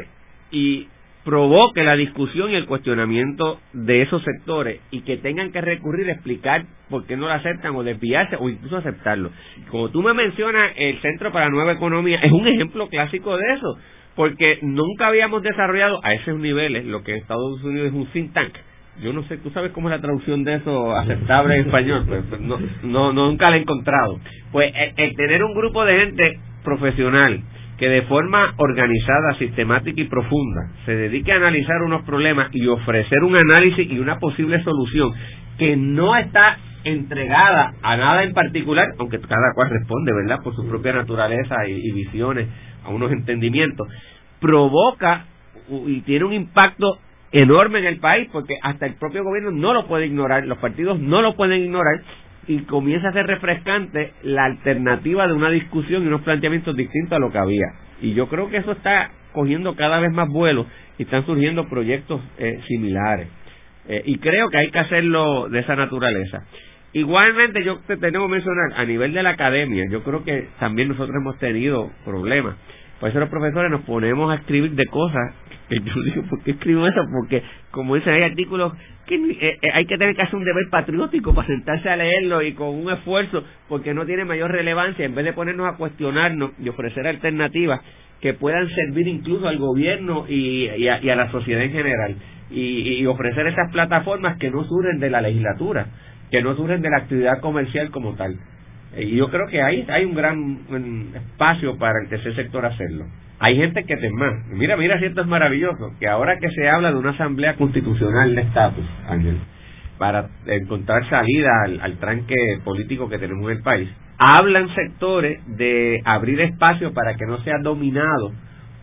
y provoque la discusión y el cuestionamiento de esos sectores y que tengan que recurrir a explicar por qué no lo aceptan o desviarse o incluso aceptarlo. Como tú me mencionas, el Centro para Nueva Economía es un ejemplo clásico de eso, porque nunca habíamos desarrollado a esos niveles lo que Estados Unidos es un think tank. Yo no sé, tú sabes cómo es la traducción de eso aceptable en español, pero pues, no, no, nunca la he encontrado. Pues el tener un grupo de gente profesional, que de forma organizada, sistemática y profunda se dedique a analizar unos problemas y ofrecer un análisis y una posible solución que no está entregada a nada en particular, aunque cada cual responde, ¿verdad?, por su propia naturaleza y, y visiones, a unos entendimientos, provoca y tiene un impacto enorme en el país porque hasta el propio gobierno no lo puede ignorar, los partidos no lo pueden ignorar y comienza a ser refrescante la alternativa de una discusión y unos planteamientos distintos a lo que había. Y yo creo que eso está cogiendo cada vez más vuelo y están surgiendo proyectos eh, similares. Eh, y creo que hay que hacerlo de esa naturaleza. Igualmente, yo te tengo que mencionar, a nivel de la academia, yo creo que también nosotros hemos tenido problemas. Por eso los profesores nos ponemos a escribir de cosas que yo digo, ¿por qué escribo eso? Porque, como dicen, hay artículos que eh, eh, hay que tener que hacer un deber patriótico para sentarse a leerlo y con un esfuerzo, porque no tiene mayor relevancia, en vez de ponernos a cuestionarnos y ofrecer alternativas que puedan servir incluso al gobierno y, a, la sociedad en general, y, ofrecer esas plataformas que no surgen de la legislatura, que no surgen de la actividad comercial como tal. Y yo creo que ahí hay un gran espacio para el tercer sector hacerlo. Hay gente que te más. Mira, mira si esto es maravilloso, que ahora que se habla de una asamblea constitucional de estatus, Ángel, para encontrar salida al, al, tranque político que tenemos en el país, hablan sectores de abrir espacio para que no sea dominado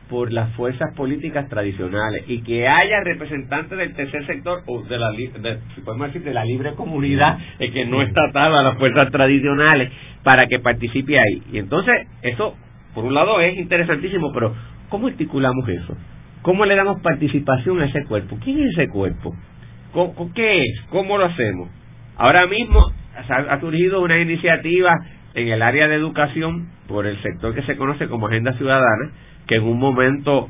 por las fuerzas políticas tradicionales y que haya representantes del tercer sector o de la de, podemos decir de la libre comunidad eh, que no está atada a las fuerzas tradicionales para que participe ahí. Y entonces eso por un lado es interesantísimo pero cómo articulamos eso cómo le damos participación a ese cuerpo quién es ese cuerpo qué es cómo lo hacemos ahora mismo ha surgido una iniciativa en el área de educación por el sector que se conoce como agenda ciudadana que en un momento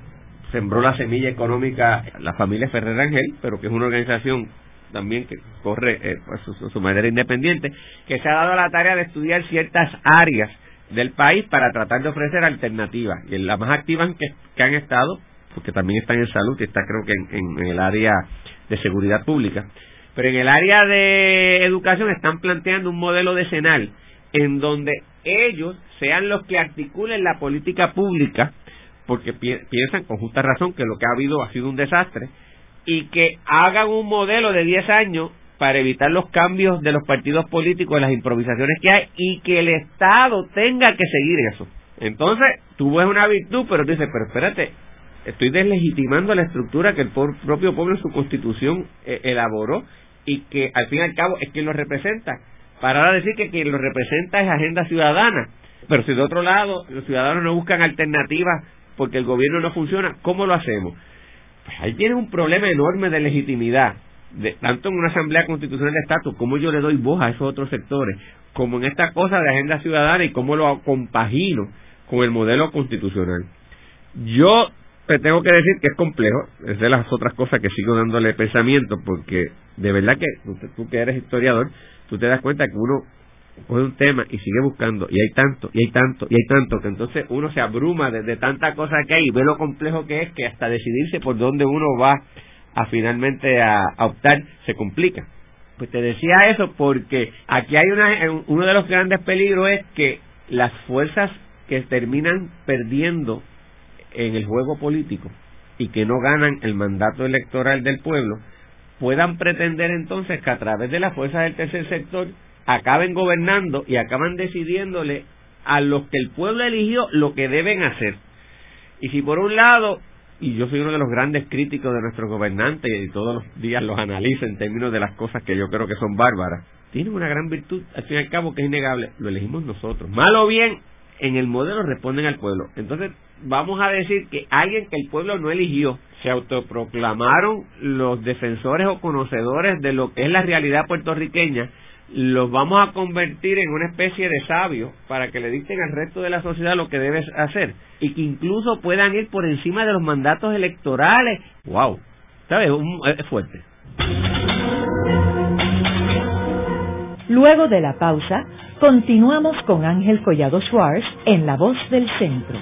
sembró la semilla económica la familia Ferrer Ángel, pero que es una organización también que corre eh, pues, su, manera independiente, que se ha dado la tarea de estudiar ciertas áreas del país para tratar de ofrecer alternativas. Y las más activas que, que han estado, porque también están en salud y está creo que en, el área de seguridad pública, pero en el área de educación están planteando un modelo decenal en donde ellos sean los que articulen la política pública porque piensan con justa razón que lo que ha habido ha sido un desastre y que hagan un modelo de 10 años para evitar los cambios de los partidos políticos, las improvisaciones que hay y que el Estado tenga que seguir eso. Entonces, tú ves una virtud, pero dices, pero espérate, estoy deslegitimando la estructura que el propio pueblo en su constitución eh, elaboró y que al fin y al cabo es quien lo representa. Para ahora decir que quien lo representa es agenda ciudadana. Pero si de otro lado los ciudadanos no buscan alternativas porque el gobierno no funciona, ¿cómo lo hacemos? Pues ahí tiene un problema enorme de legitimidad, de, tanto en una asamblea constitucional de estatus, como yo le doy voz a esos otros sectores, como en esta cosa de agenda ciudadana y cómo lo compagino con el modelo constitucional. Yo te tengo que decir que es complejo, es de las otras cosas que sigo dándole pensamiento, porque de verdad que tú que eres historiador, tú te das cuenta que uno coge un tema y sigue buscando y hay tanto y hay tanto y hay tanto que entonces uno se abruma de, tanta cosa que hay y ve lo complejo que es que hasta decidirse por dónde uno va a finalmente a, optar se complica. Pues te decía eso porque aquí hay una, uno de los grandes peligros es que las fuerzas que terminan perdiendo en el juego político y que no ganan el mandato electoral del pueblo, puedan pretender entonces que a través de las fuerzas del tercer sector acaben gobernando y acaban decidiéndole a los que el pueblo eligió lo que deben hacer. Y si por un lado, y yo soy uno de los grandes críticos de nuestros gobernantes y todos los días los analizo en términos de las cosas que yo creo que son bárbaras, tienen una gran virtud, al fin y al cabo, que es innegable, lo elegimos nosotros. Mal o bien, en el modelo responden al pueblo. Entonces, vamos a decir que alguien que el pueblo no eligió, se autoproclamaron los defensores o conocedores de lo que es la realidad puertorriqueña, los vamos a convertir en una especie de sabios para que le dicten al resto de la sociedad lo que debe hacer y que incluso puedan ir por encima de los mandatos electorales. ¡Wow! ¿Sabes? Es fuerte. Luego de la pausa, continuamos con Ángel Collado Schwartz en La Voz del Centro.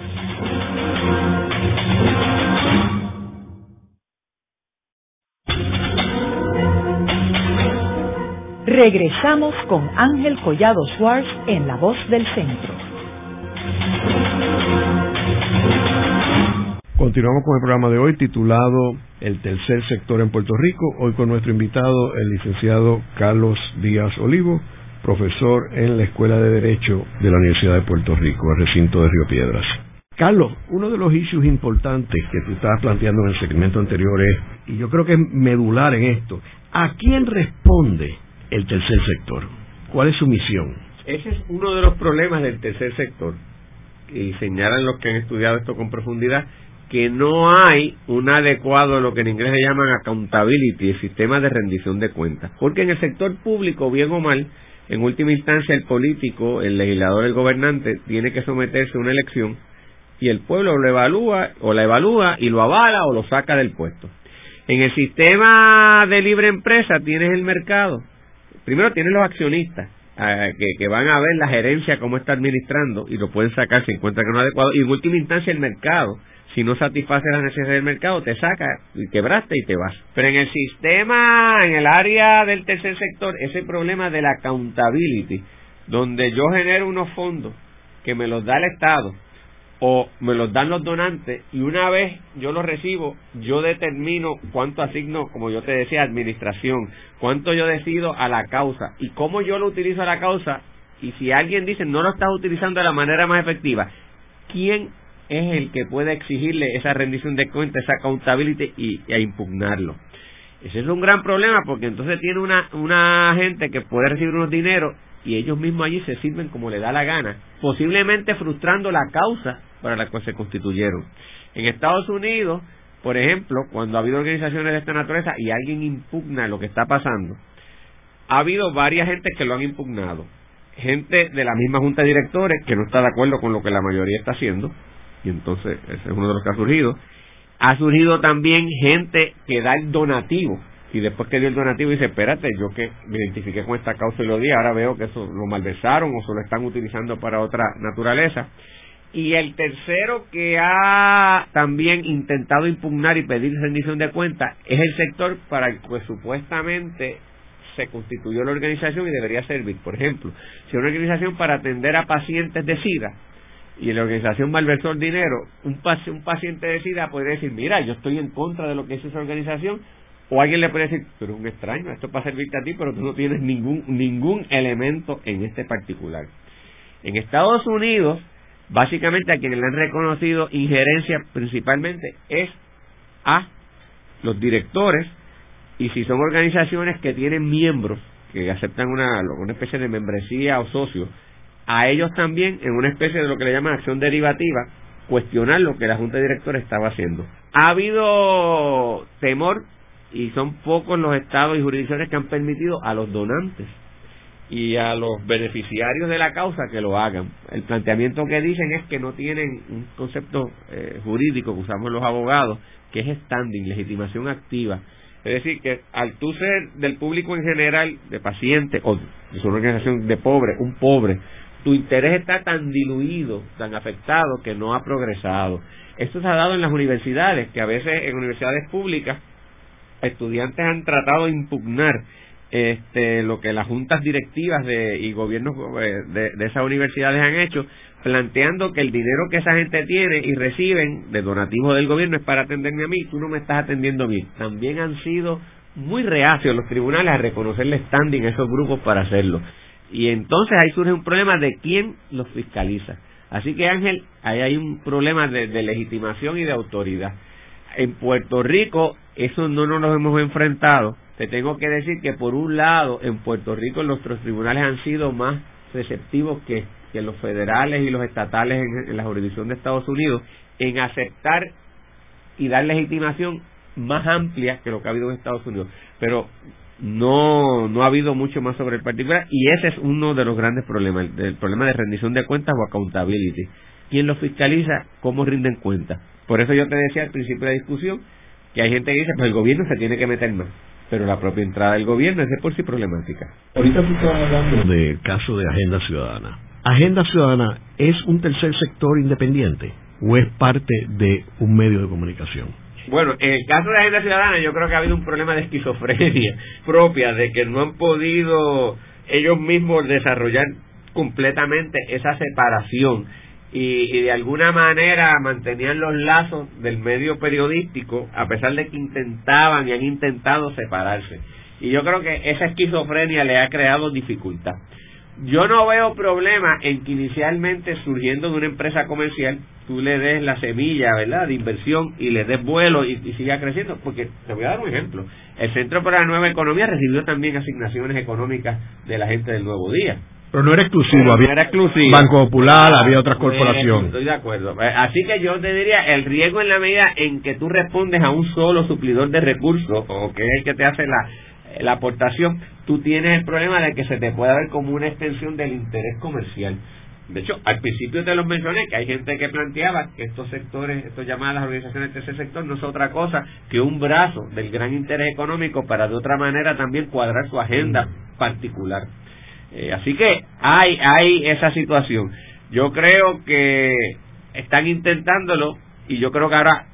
Regresamos con Ángel Collado Schwartz en La Voz del Centro. Continuamos con el programa de hoy titulado El tercer sector en Puerto Rico. Hoy con nuestro invitado, el licenciado Carlos Díaz Olivo, profesor en la Escuela de Derecho de la Universidad de Puerto Rico, el recinto de Río Piedras. Carlos, uno de los issues importantes que tú estabas planteando en el segmento anterior es, y yo creo que es medular en esto, ¿a quién responde el tercer sector? ¿Cuál es su misión? Ese es uno de los problemas del tercer sector, y señalan los que han estudiado esto con profundidad, que no hay un adecuado, lo que en inglés se llaman accountability, el sistema de rendición de cuentas. Porque en el sector público, bien o mal, en última instancia el político, el legislador, el gobernante, tiene que someterse a una elección y el pueblo lo evalúa o la evalúa y lo avala o lo saca del puesto. En el sistema de libre empresa tienes el mercado primero tienen los accionistas eh, que, que, van a ver la gerencia cómo está administrando y lo pueden sacar si encuentran que no es adecuado. Y en última instancia el mercado si no satisface las necesidades del mercado te saca y quebraste y te vas. Pero en el sistema en el área del tercer sector ese problema de la accountability donde yo genero unos fondos que me los da el Estado o me los dan los donantes y una vez yo los recibo, yo determino cuánto asigno, como yo te decía, administración, cuánto yo decido a la causa y cómo yo lo utilizo a la causa y si alguien dice no lo estás utilizando de la manera más efectiva, ¿quién es el que puede exigirle esa rendición de cuentas, esa accountability y, a impugnarlo? Ese es un gran problema porque entonces tiene una, una gente que puede recibir unos dineros y ellos mismos allí se sirven como le da la gana, posiblemente frustrando la causa para la cual se constituyeron. En Estados Unidos, por ejemplo, cuando ha habido organizaciones de esta naturaleza y alguien impugna lo que está pasando, ha habido varias gente que lo han impugnado. Gente de la misma junta de directores que no está de acuerdo con lo que la mayoría está haciendo, y entonces ese es uno de los que ha surgido. Ha surgido también gente que da el donativo y después que dio el donativo dice, espérate, yo que me identifiqué con esta causa y lo di, ahora veo que eso lo malversaron o se lo están utilizando para otra naturaleza. Y el tercero que ha también intentado impugnar y pedir rendición de cuentas es el sector para el que supuestamente se constituyó la organización y debería servir. Por ejemplo, si una organización para atender a pacientes de SIDA y la organización malversó el dinero, un, un paciente de SIDA podría decir, mira, yo estoy en contra de lo que hizo esa organización, o alguien le puede decir, pero es un extraño, esto es para servirte a ti, pero tú no tienes ningún, ningún elemento en este particular. En Estados Unidos, básicamente a quienes le han reconocido injerencia principalmente es a los directores y si son organizaciones que tienen miembros que aceptan una, una especie de membresía o socio, a ellos también en una especie de lo que le llaman acción derivativa, cuestionar lo que la Junta de Directores estaba haciendo. Ha habido temor y son pocos los estados y jurisdicciones que han permitido a los donantes y a los beneficiarios de la causa que lo hagan. El planteamiento que dicen es que no tienen un concepto eh, jurídico que usamos los abogados, que es standing, legitimación activa. Es decir, que al tú ser del público en general, de paciente o de una organización de pobre, un pobre, tu interés está tan diluido, tan afectado, que no ha progresado. Esto se ha dado en las universidades, que a veces en universidades públicas estudiantes han tratado de impugnar este, lo que las juntas directivas de, y gobiernos eh, de, de esas universidades han hecho, planteando que el dinero que esa gente tiene y reciben de donativo del gobierno es para atenderme a mí, tú no me estás atendiendo bien. También han sido muy reacios los tribunales a reconocerle standing a esos grupos para hacerlo. Y entonces ahí surge un problema de quién los fiscaliza. Así que Ángel, ahí hay un problema de, de legitimación y de autoridad. En Puerto Rico eso no nos lo hemos enfrentado. Te tengo que decir que por un lado en Puerto Rico nuestros tribunales han sido más receptivos que, que los federales y los estatales en, la jurisdicción de Estados Unidos en aceptar y dar legitimación más amplia que lo que ha habido en Estados Unidos. Pero no no ha habido mucho más sobre el particular y ese es uno de los grandes problemas, el, problema de rendición de cuentas o accountability. ¿Quién lo fiscaliza? ¿Cómo rinden cuentas? Por eso yo te decía al principio de la discusión que hay gente que dice, pues el gobierno se tiene que meter más. Pero la propia entrada del gobierno es de por sí problemática. Ahorita tú estabas hablando del caso de Agenda Ciudadana. ¿Agenda Ciudadana es un tercer sector independiente o es parte de un medio de comunicación? Bueno, en el caso de Agenda Ciudadana yo creo que ha habido un problema de esquizofrenia propia, de que no han podido ellos mismos desarrollar completamente esa separación y, y, de alguna manera mantenían los lazos del medio periodístico a pesar de que intentaban y han intentado separarse. Y yo creo que esa esquizofrenia le ha creado dificultad. Yo no veo problema en que inicialmente surgiendo de una empresa comercial tú le des la semilla, ¿verdad?, de inversión y le des vuelo y, y, siga creciendo, porque te voy a dar un ejemplo. El Centro para la Nueva Economía recibió también asignaciones económicas de la gente del Nuevo Día. Pero no era exclusivo, Pero había no era exclusivo. Banco Popular, había otras corporaciones. Estoy de acuerdo. Eh, Así que yo te diría, el riesgo en la medida en que tú respondes a un solo suplidor de recursos, o que es el que te hace la, la aportación, tú tienes el problema de que se te pueda ver como una extensión del interés comercial. De hecho, al principio te los mencioné que hay gente que planteaba que estos sectores, estos llamadas organizaciones de ese sector, no es otra cosa que un brazo del gran interés económico para de otra manera también cuadrar su agenda particular. Eh, así que hay, hay esa situación. Yo creo que están intentándolo y yo creo que ahora,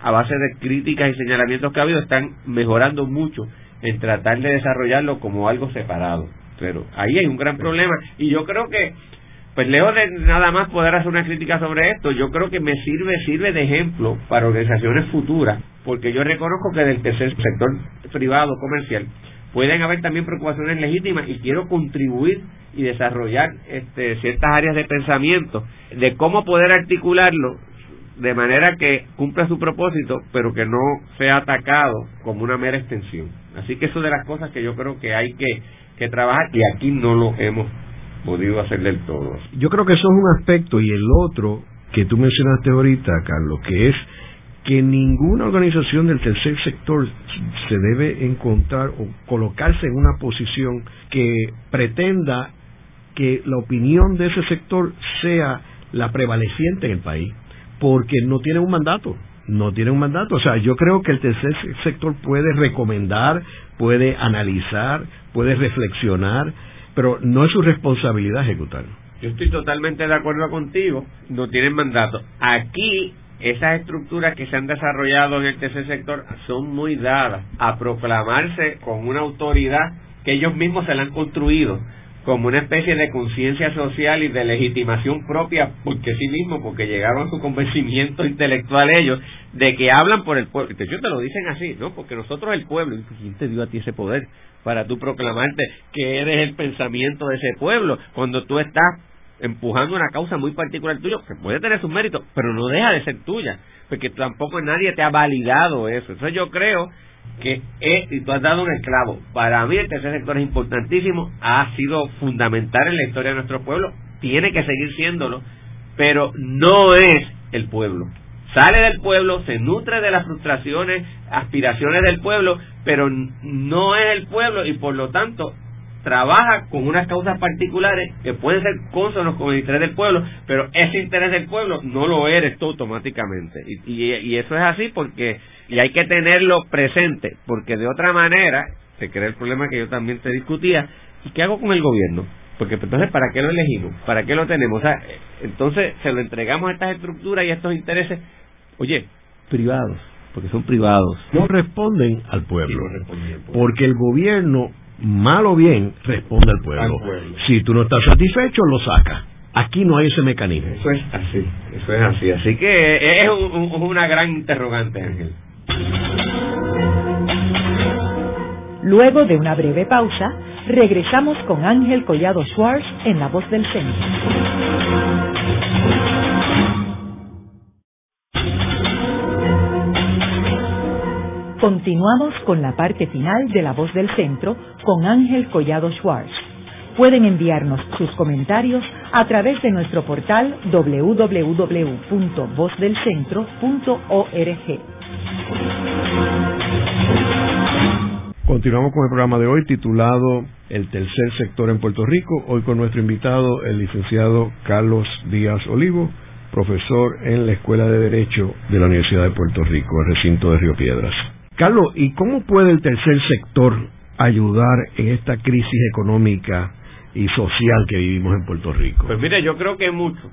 a base de críticas y señalamientos que ha habido, están mejorando mucho en tratar de desarrollarlo como algo separado. Pero ahí hay un gran problema y yo creo que pues lejos de nada más poder hacer una crítica sobre esto, yo creo que me sirve sirve de ejemplo para organizaciones futuras, porque yo reconozco que del tercer sector privado comercial pueden haber también preocupaciones legítimas y quiero contribuir y desarrollar este, ciertas áreas de pensamiento de cómo poder articularlo de manera que cumpla su propósito, pero que no sea atacado como una mera extensión. Así que eso es de las cosas que yo creo que hay que, que trabajar y aquí no lo hemos podido hacer del todo. Yo creo que eso es un aspecto y el otro que tú mencionaste ahorita, Carlos, que es que ninguna organización del tercer sector se debe encontrar o colocarse en una posición que pretenda que la opinión de ese sector sea la prevaleciente en el país, porque no tiene un mandato, no tiene un mandato. O sea, yo creo que el tercer sector puede recomendar, puede analizar, puede reflexionar, pero no es su responsabilidad ejecutar. Yo estoy totalmente de acuerdo contigo, no tienen mandato. Aquí esas estructuras que se han desarrollado en el tercer sector son muy dadas a proclamarse con una autoridad que ellos mismos se la han construido como una especie de conciencia social y de legitimación propia porque sí mismo, porque llegaron a su convencimiento intelectual ellos de que hablan por el pueblo. De te lo dicen así, ¿no? Porque nosotros el pueblo, ¿quién te dio a ti ese poder para tú proclamarte que eres el pensamiento de ese pueblo cuando tú estás empujando una causa muy particular tuya, que puede tener sus méritos, pero no deja de ser tuya, porque tampoco nadie te ha validado eso. Entonces yo creo que es, y tú has dado un esclavo, para mí el tercer sector es importantísimo, ha sido fundamental en la historia de nuestro pueblo, tiene que seguir siéndolo, pero no es el pueblo. Sale del pueblo, se nutre de las frustraciones, aspiraciones del pueblo, pero no es el pueblo y por lo tanto trabaja con unas causas particulares que pueden ser consonos con el interés del pueblo, pero ese interés del pueblo no lo eres tú automáticamente. Y, y, y eso es así porque y hay que tenerlo presente, porque de otra manera se crea el problema que yo también te discutía. ¿Y qué hago con el gobierno? Porque pues, entonces, ¿para qué lo elegimos? ¿Para qué lo tenemos? O sea, entonces se lo entregamos a estas estructuras y a estos intereses, oye, privados, porque son privados. No responden al pueblo, Sí, no responden al pueblo. porque el gobierno mal o bien, responde al pueblo. Si tú no estás satisfecho, lo sacas. Aquí no hay ese mecanismo. Eso es así, eso es así. Así que es una gran interrogante, Ángel. Luego de una breve pausa, regresamos con Ángel Collado Schwartz en La Voz del Centro. Continuamos con la parte final de La Voz del Centro con Ángel Collado Schwartz. Pueden enviarnos sus comentarios a través de nuestro portal www.vozdelcentro.org. Continuamos con el programa de hoy titulado El tercer sector en Puerto Rico. Hoy con nuestro invitado, el licenciado Carlos Díaz Olivo, profesor en la Escuela de Derecho de la Universidad de Puerto Rico, el recinto de Río Piedras. Carlos, ¿y cómo puede el tercer sector ayudar en esta crisis económica y social que vivimos en Puerto Rico? Pues mire, yo creo que mucho.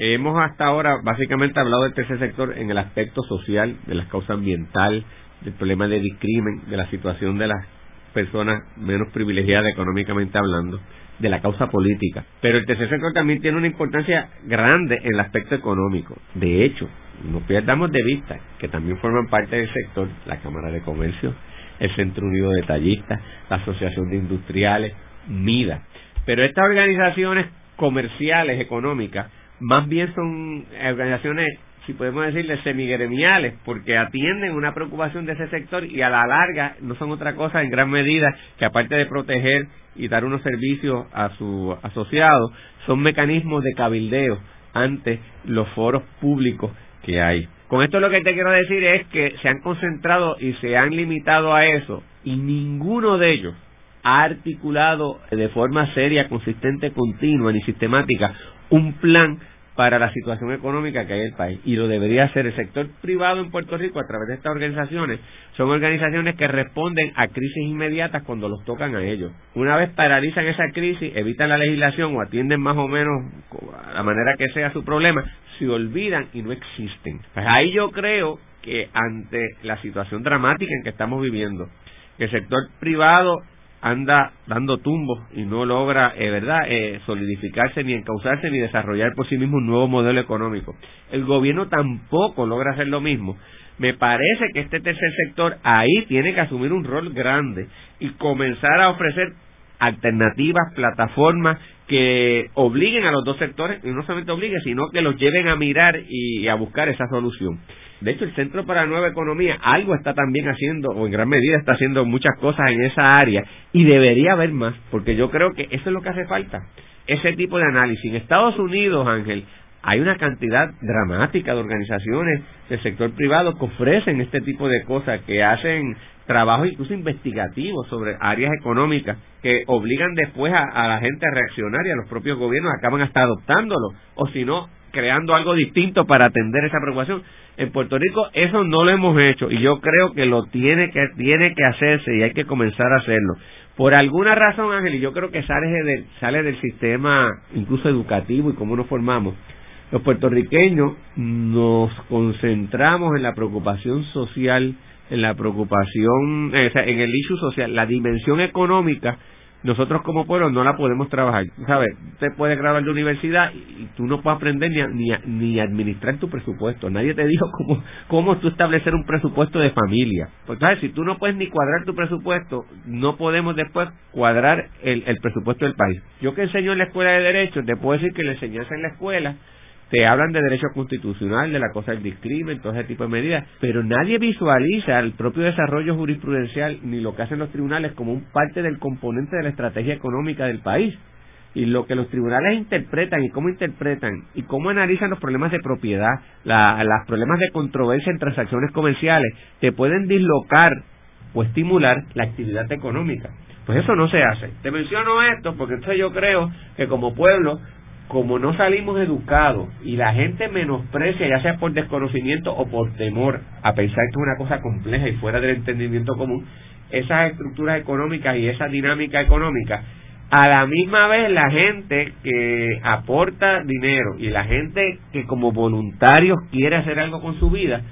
Hemos hasta ahora básicamente hablado del tercer sector en el aspecto social, de las causas ambiental, del problema de discrimen, de la situación de las personas menos privilegiadas económicamente hablando, de la causa política. Pero el tercer sector también tiene una importancia grande en el aspecto económico. De hecho, no perdamos de vista que también forman parte del sector la Cámara de Comercio, el Centro Unido de Tallistas, la Asociación de Industriales, MIDA. Pero estas organizaciones comerciales, económicas, más bien son organizaciones, si podemos decirle, semigremiales, porque atienden una preocupación de ese sector y a la larga no son otra cosa en gran medida que aparte de proteger y dar unos servicios a sus asociados, son mecanismos de cabildeo ante los foros públicos que hay. Con esto lo que te quiero decir es que se han concentrado y se han limitado a eso y ninguno de ellos ha articulado de forma seria, consistente, continua ni sistemática un plan para la situación económica que hay en el país. Y lo debería hacer el sector privado en Puerto Rico a través de estas organizaciones. Son organizaciones que responden a crisis inmediatas cuando los tocan a ellos. Una vez paralizan esa crisis, evitan la legislación o atienden más o menos a la manera que sea su problema, se olvidan y no existen. Pues ahí yo creo que ante la situación dramática en que estamos viviendo, el sector privado anda dando tumbos y no logra, eh, ¿verdad?, eh, solidificarse ni encauzarse ni desarrollar por sí mismo un nuevo modelo económico. El gobierno tampoco logra hacer lo mismo. Me parece que este tercer sector ahí tiene que asumir un rol grande y comenzar a ofrecer alternativas, plataformas que obliguen a los dos sectores, y no solamente obliguen, sino que los lleven a mirar y a buscar esa solución. De hecho, el Centro para la Nueva Economía algo está también haciendo, o en gran medida está haciendo muchas cosas en esa área, y debería haber más, porque yo creo que eso es lo que hace falta, ese tipo de análisis. En Estados Unidos, Ángel, hay una cantidad dramática de organizaciones del sector privado que ofrecen este tipo de cosas, que hacen trabajos incluso investigativos sobre áreas económicas que obligan después a, a, la gente a reaccionar y a los propios gobiernos acaban hasta adoptándolo o si no creando algo distinto para atender esa preocupación. En Puerto Rico eso no lo hemos hecho y yo creo que lo tiene que tiene que hacerse y hay que comenzar a hacerlo. Por alguna razón, Ángel, y yo creo que sale del, sistema incluso educativo y cómo nos formamos. Los puertorriqueños nos concentramos en la preocupación social en la preocupación, eh, en el issue social, la dimensión económica, nosotros como pueblo no la podemos trabajar. ¿Sabes? Usted puede graduar de universidad y tú no puedes aprender ni, ni, ni administrar tu presupuesto. Nadie te dijo cómo, cómo tú establecer un presupuesto de familia. Pues, ¿sabes? Si tú no puedes ni cuadrar tu presupuesto, no podemos después cuadrar el, el presupuesto del país. Yo que enseño en la escuela de Derecho, te puedo decir que la enseñanza en la escuela te hablan de derecho constitucional, de la cosa del discrimen, todo ese tipo de medidas, pero nadie visualiza el propio desarrollo jurisprudencial ni lo que hacen los tribunales como un parte del componente de la estrategia económica del país. Y lo que los tribunales interpretan y cómo interpretan y cómo analizan los problemas de propiedad, los problemas de controversia en transacciones comerciales, te pueden dislocar o estimular la actividad económica. Pues eso no se hace. Te menciono esto porque entonces yo creo que como pueblo como no salimos educados y la gente menosprecia, ya sea por desconocimiento o por temor, a pensar que es una cosa compleja y fuera del entendimiento común, esas estructuras económicas y esa dinámica económica, a la misma vez la gente que aporta dinero y la gente que como voluntarios quiere hacer algo con su vida,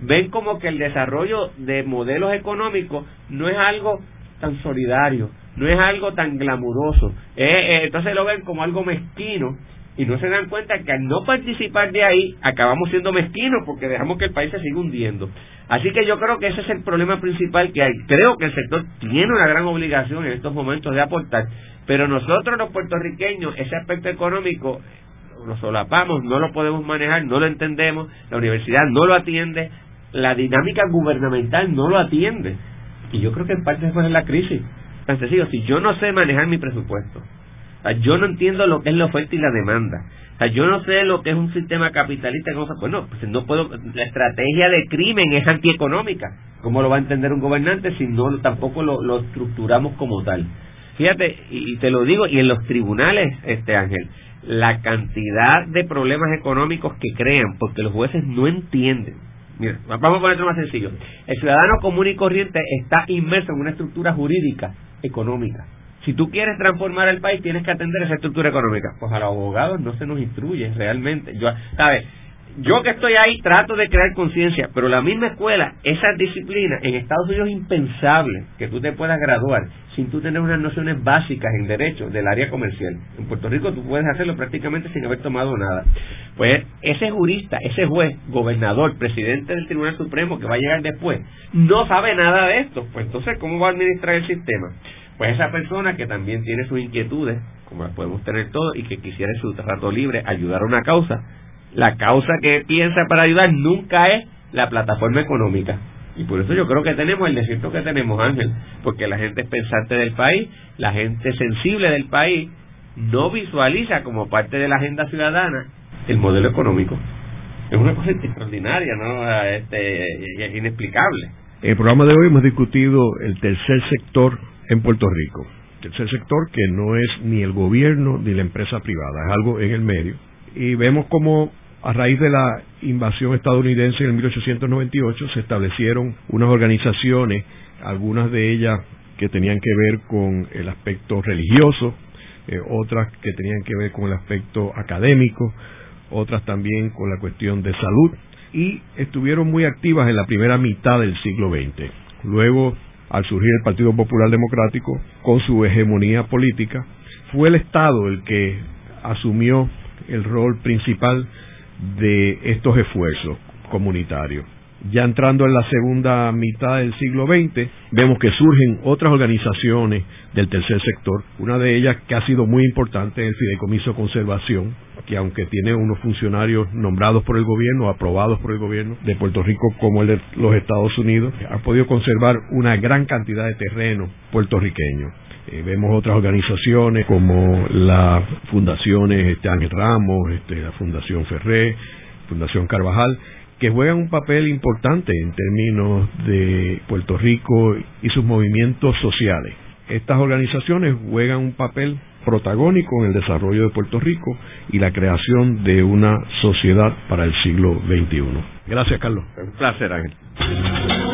ven como que el desarrollo de modelos económicos no es algo tan solidario, no es algo tan glamuroso. Eh, entonces lo ven como algo mezquino y no se dan cuenta que al no participar de ahí acabamos siendo mezquinos porque dejamos que el país se siga hundiendo. Así que yo creo que ese es el problema principal que hay. Creo que el sector tiene una gran obligación en estos momentos de aportar, pero nosotros los puertorriqueños ese aspecto económico lo solapamos, no lo podemos manejar, no lo entendemos, la universidad no lo atiende, la dinámica gubernamental no lo atiende. Y yo creo que en parte es la crisis. Tan sencillo, si yo no sé manejar mi presupuesto, yo no entiendo lo que es la oferta y la demanda. Yo no sé lo que es un sistema capitalista. Bueno, pues no puedo. La estrategia de crimen es antieconómica. ¿Cómo lo va a entender un gobernante si no tampoco lo, lo estructuramos como tal? Fíjate, y te lo digo, y en los tribunales, este Ángel, la cantidad de problemas económicos que crean porque los jueces no entienden. Mira, vamos a ponerlo más sencillo. El ciudadano común y corriente está inmerso en una estructura jurídica económica si tú quieres transformar el país, tienes que atender esa estructura económica. Pues a los abogados no se nos instruye realmente. Yo, ¿sabes? Yo que estoy ahí trato de crear conciencia, pero la misma escuela, esa disciplina, en Estados Unidos es impensable que tú te puedas graduar sin tú tener unas nociones básicas en derecho del área comercial. En Puerto Rico tú puedes hacerlo prácticamente sin haber tomado nada. Pues ese jurista, ese juez, gobernador, presidente del Tribunal Supremo que va a llegar después, no sabe nada de esto. Pues entonces, ¿cómo va a administrar el sistema? Pues esa persona que también tiene sus inquietudes, como las podemos tener todos, y que quisiera en su rato libre ayudar a una causa, la causa que piensa para ayudar nunca es la plataforma económica. Y por eso yo creo que tenemos el desierto que tenemos, Ángel, porque la gente pensante del país, la gente sensible del país, no visualiza como parte de la agenda ciudadana el modelo económico. Es una cosa extraordinaria, ¿no? Este, es inexplicable. En el programa de hoy hemos discutido el tercer sector en Puerto Rico. Tercer sector que no es ni el gobierno ni la empresa privada, es algo en el medio. Y vemos como a raíz de la invasión estadounidense en 1898 se establecieron unas organizaciones, algunas de ellas que tenían que ver con el aspecto religioso, eh, otras que tenían que ver con el aspecto académico, otras también con la cuestión de salud, y estuvieron muy activas en la primera mitad del siglo XX. Luego al surgir el Partido Popular Democrático con su hegemonía política, fue el Estado el que asumió el rol principal de estos esfuerzos comunitarios. Ya entrando en la segunda mitad del siglo XX, vemos que surgen otras organizaciones del tercer sector. Una de ellas que ha sido muy importante es el Fideicomiso de Conservación, que aunque tiene unos funcionarios nombrados por el gobierno, aprobados por el gobierno de Puerto Rico como el de los Estados Unidos, ha podido conservar una gran cantidad de terreno puertorriqueño. Eh, vemos otras organizaciones como la fundaciones este, Ángel Ramos, este, la Fundación Ferré, Fundación Carvajal, que juegan un papel importante en términos de Puerto Rico y sus movimientos sociales. Estas organizaciones juegan un papel protagónico en el desarrollo de Puerto Rico y la creación de una sociedad para el siglo XXI. Gracias, Carlos. Un placer, Ángel.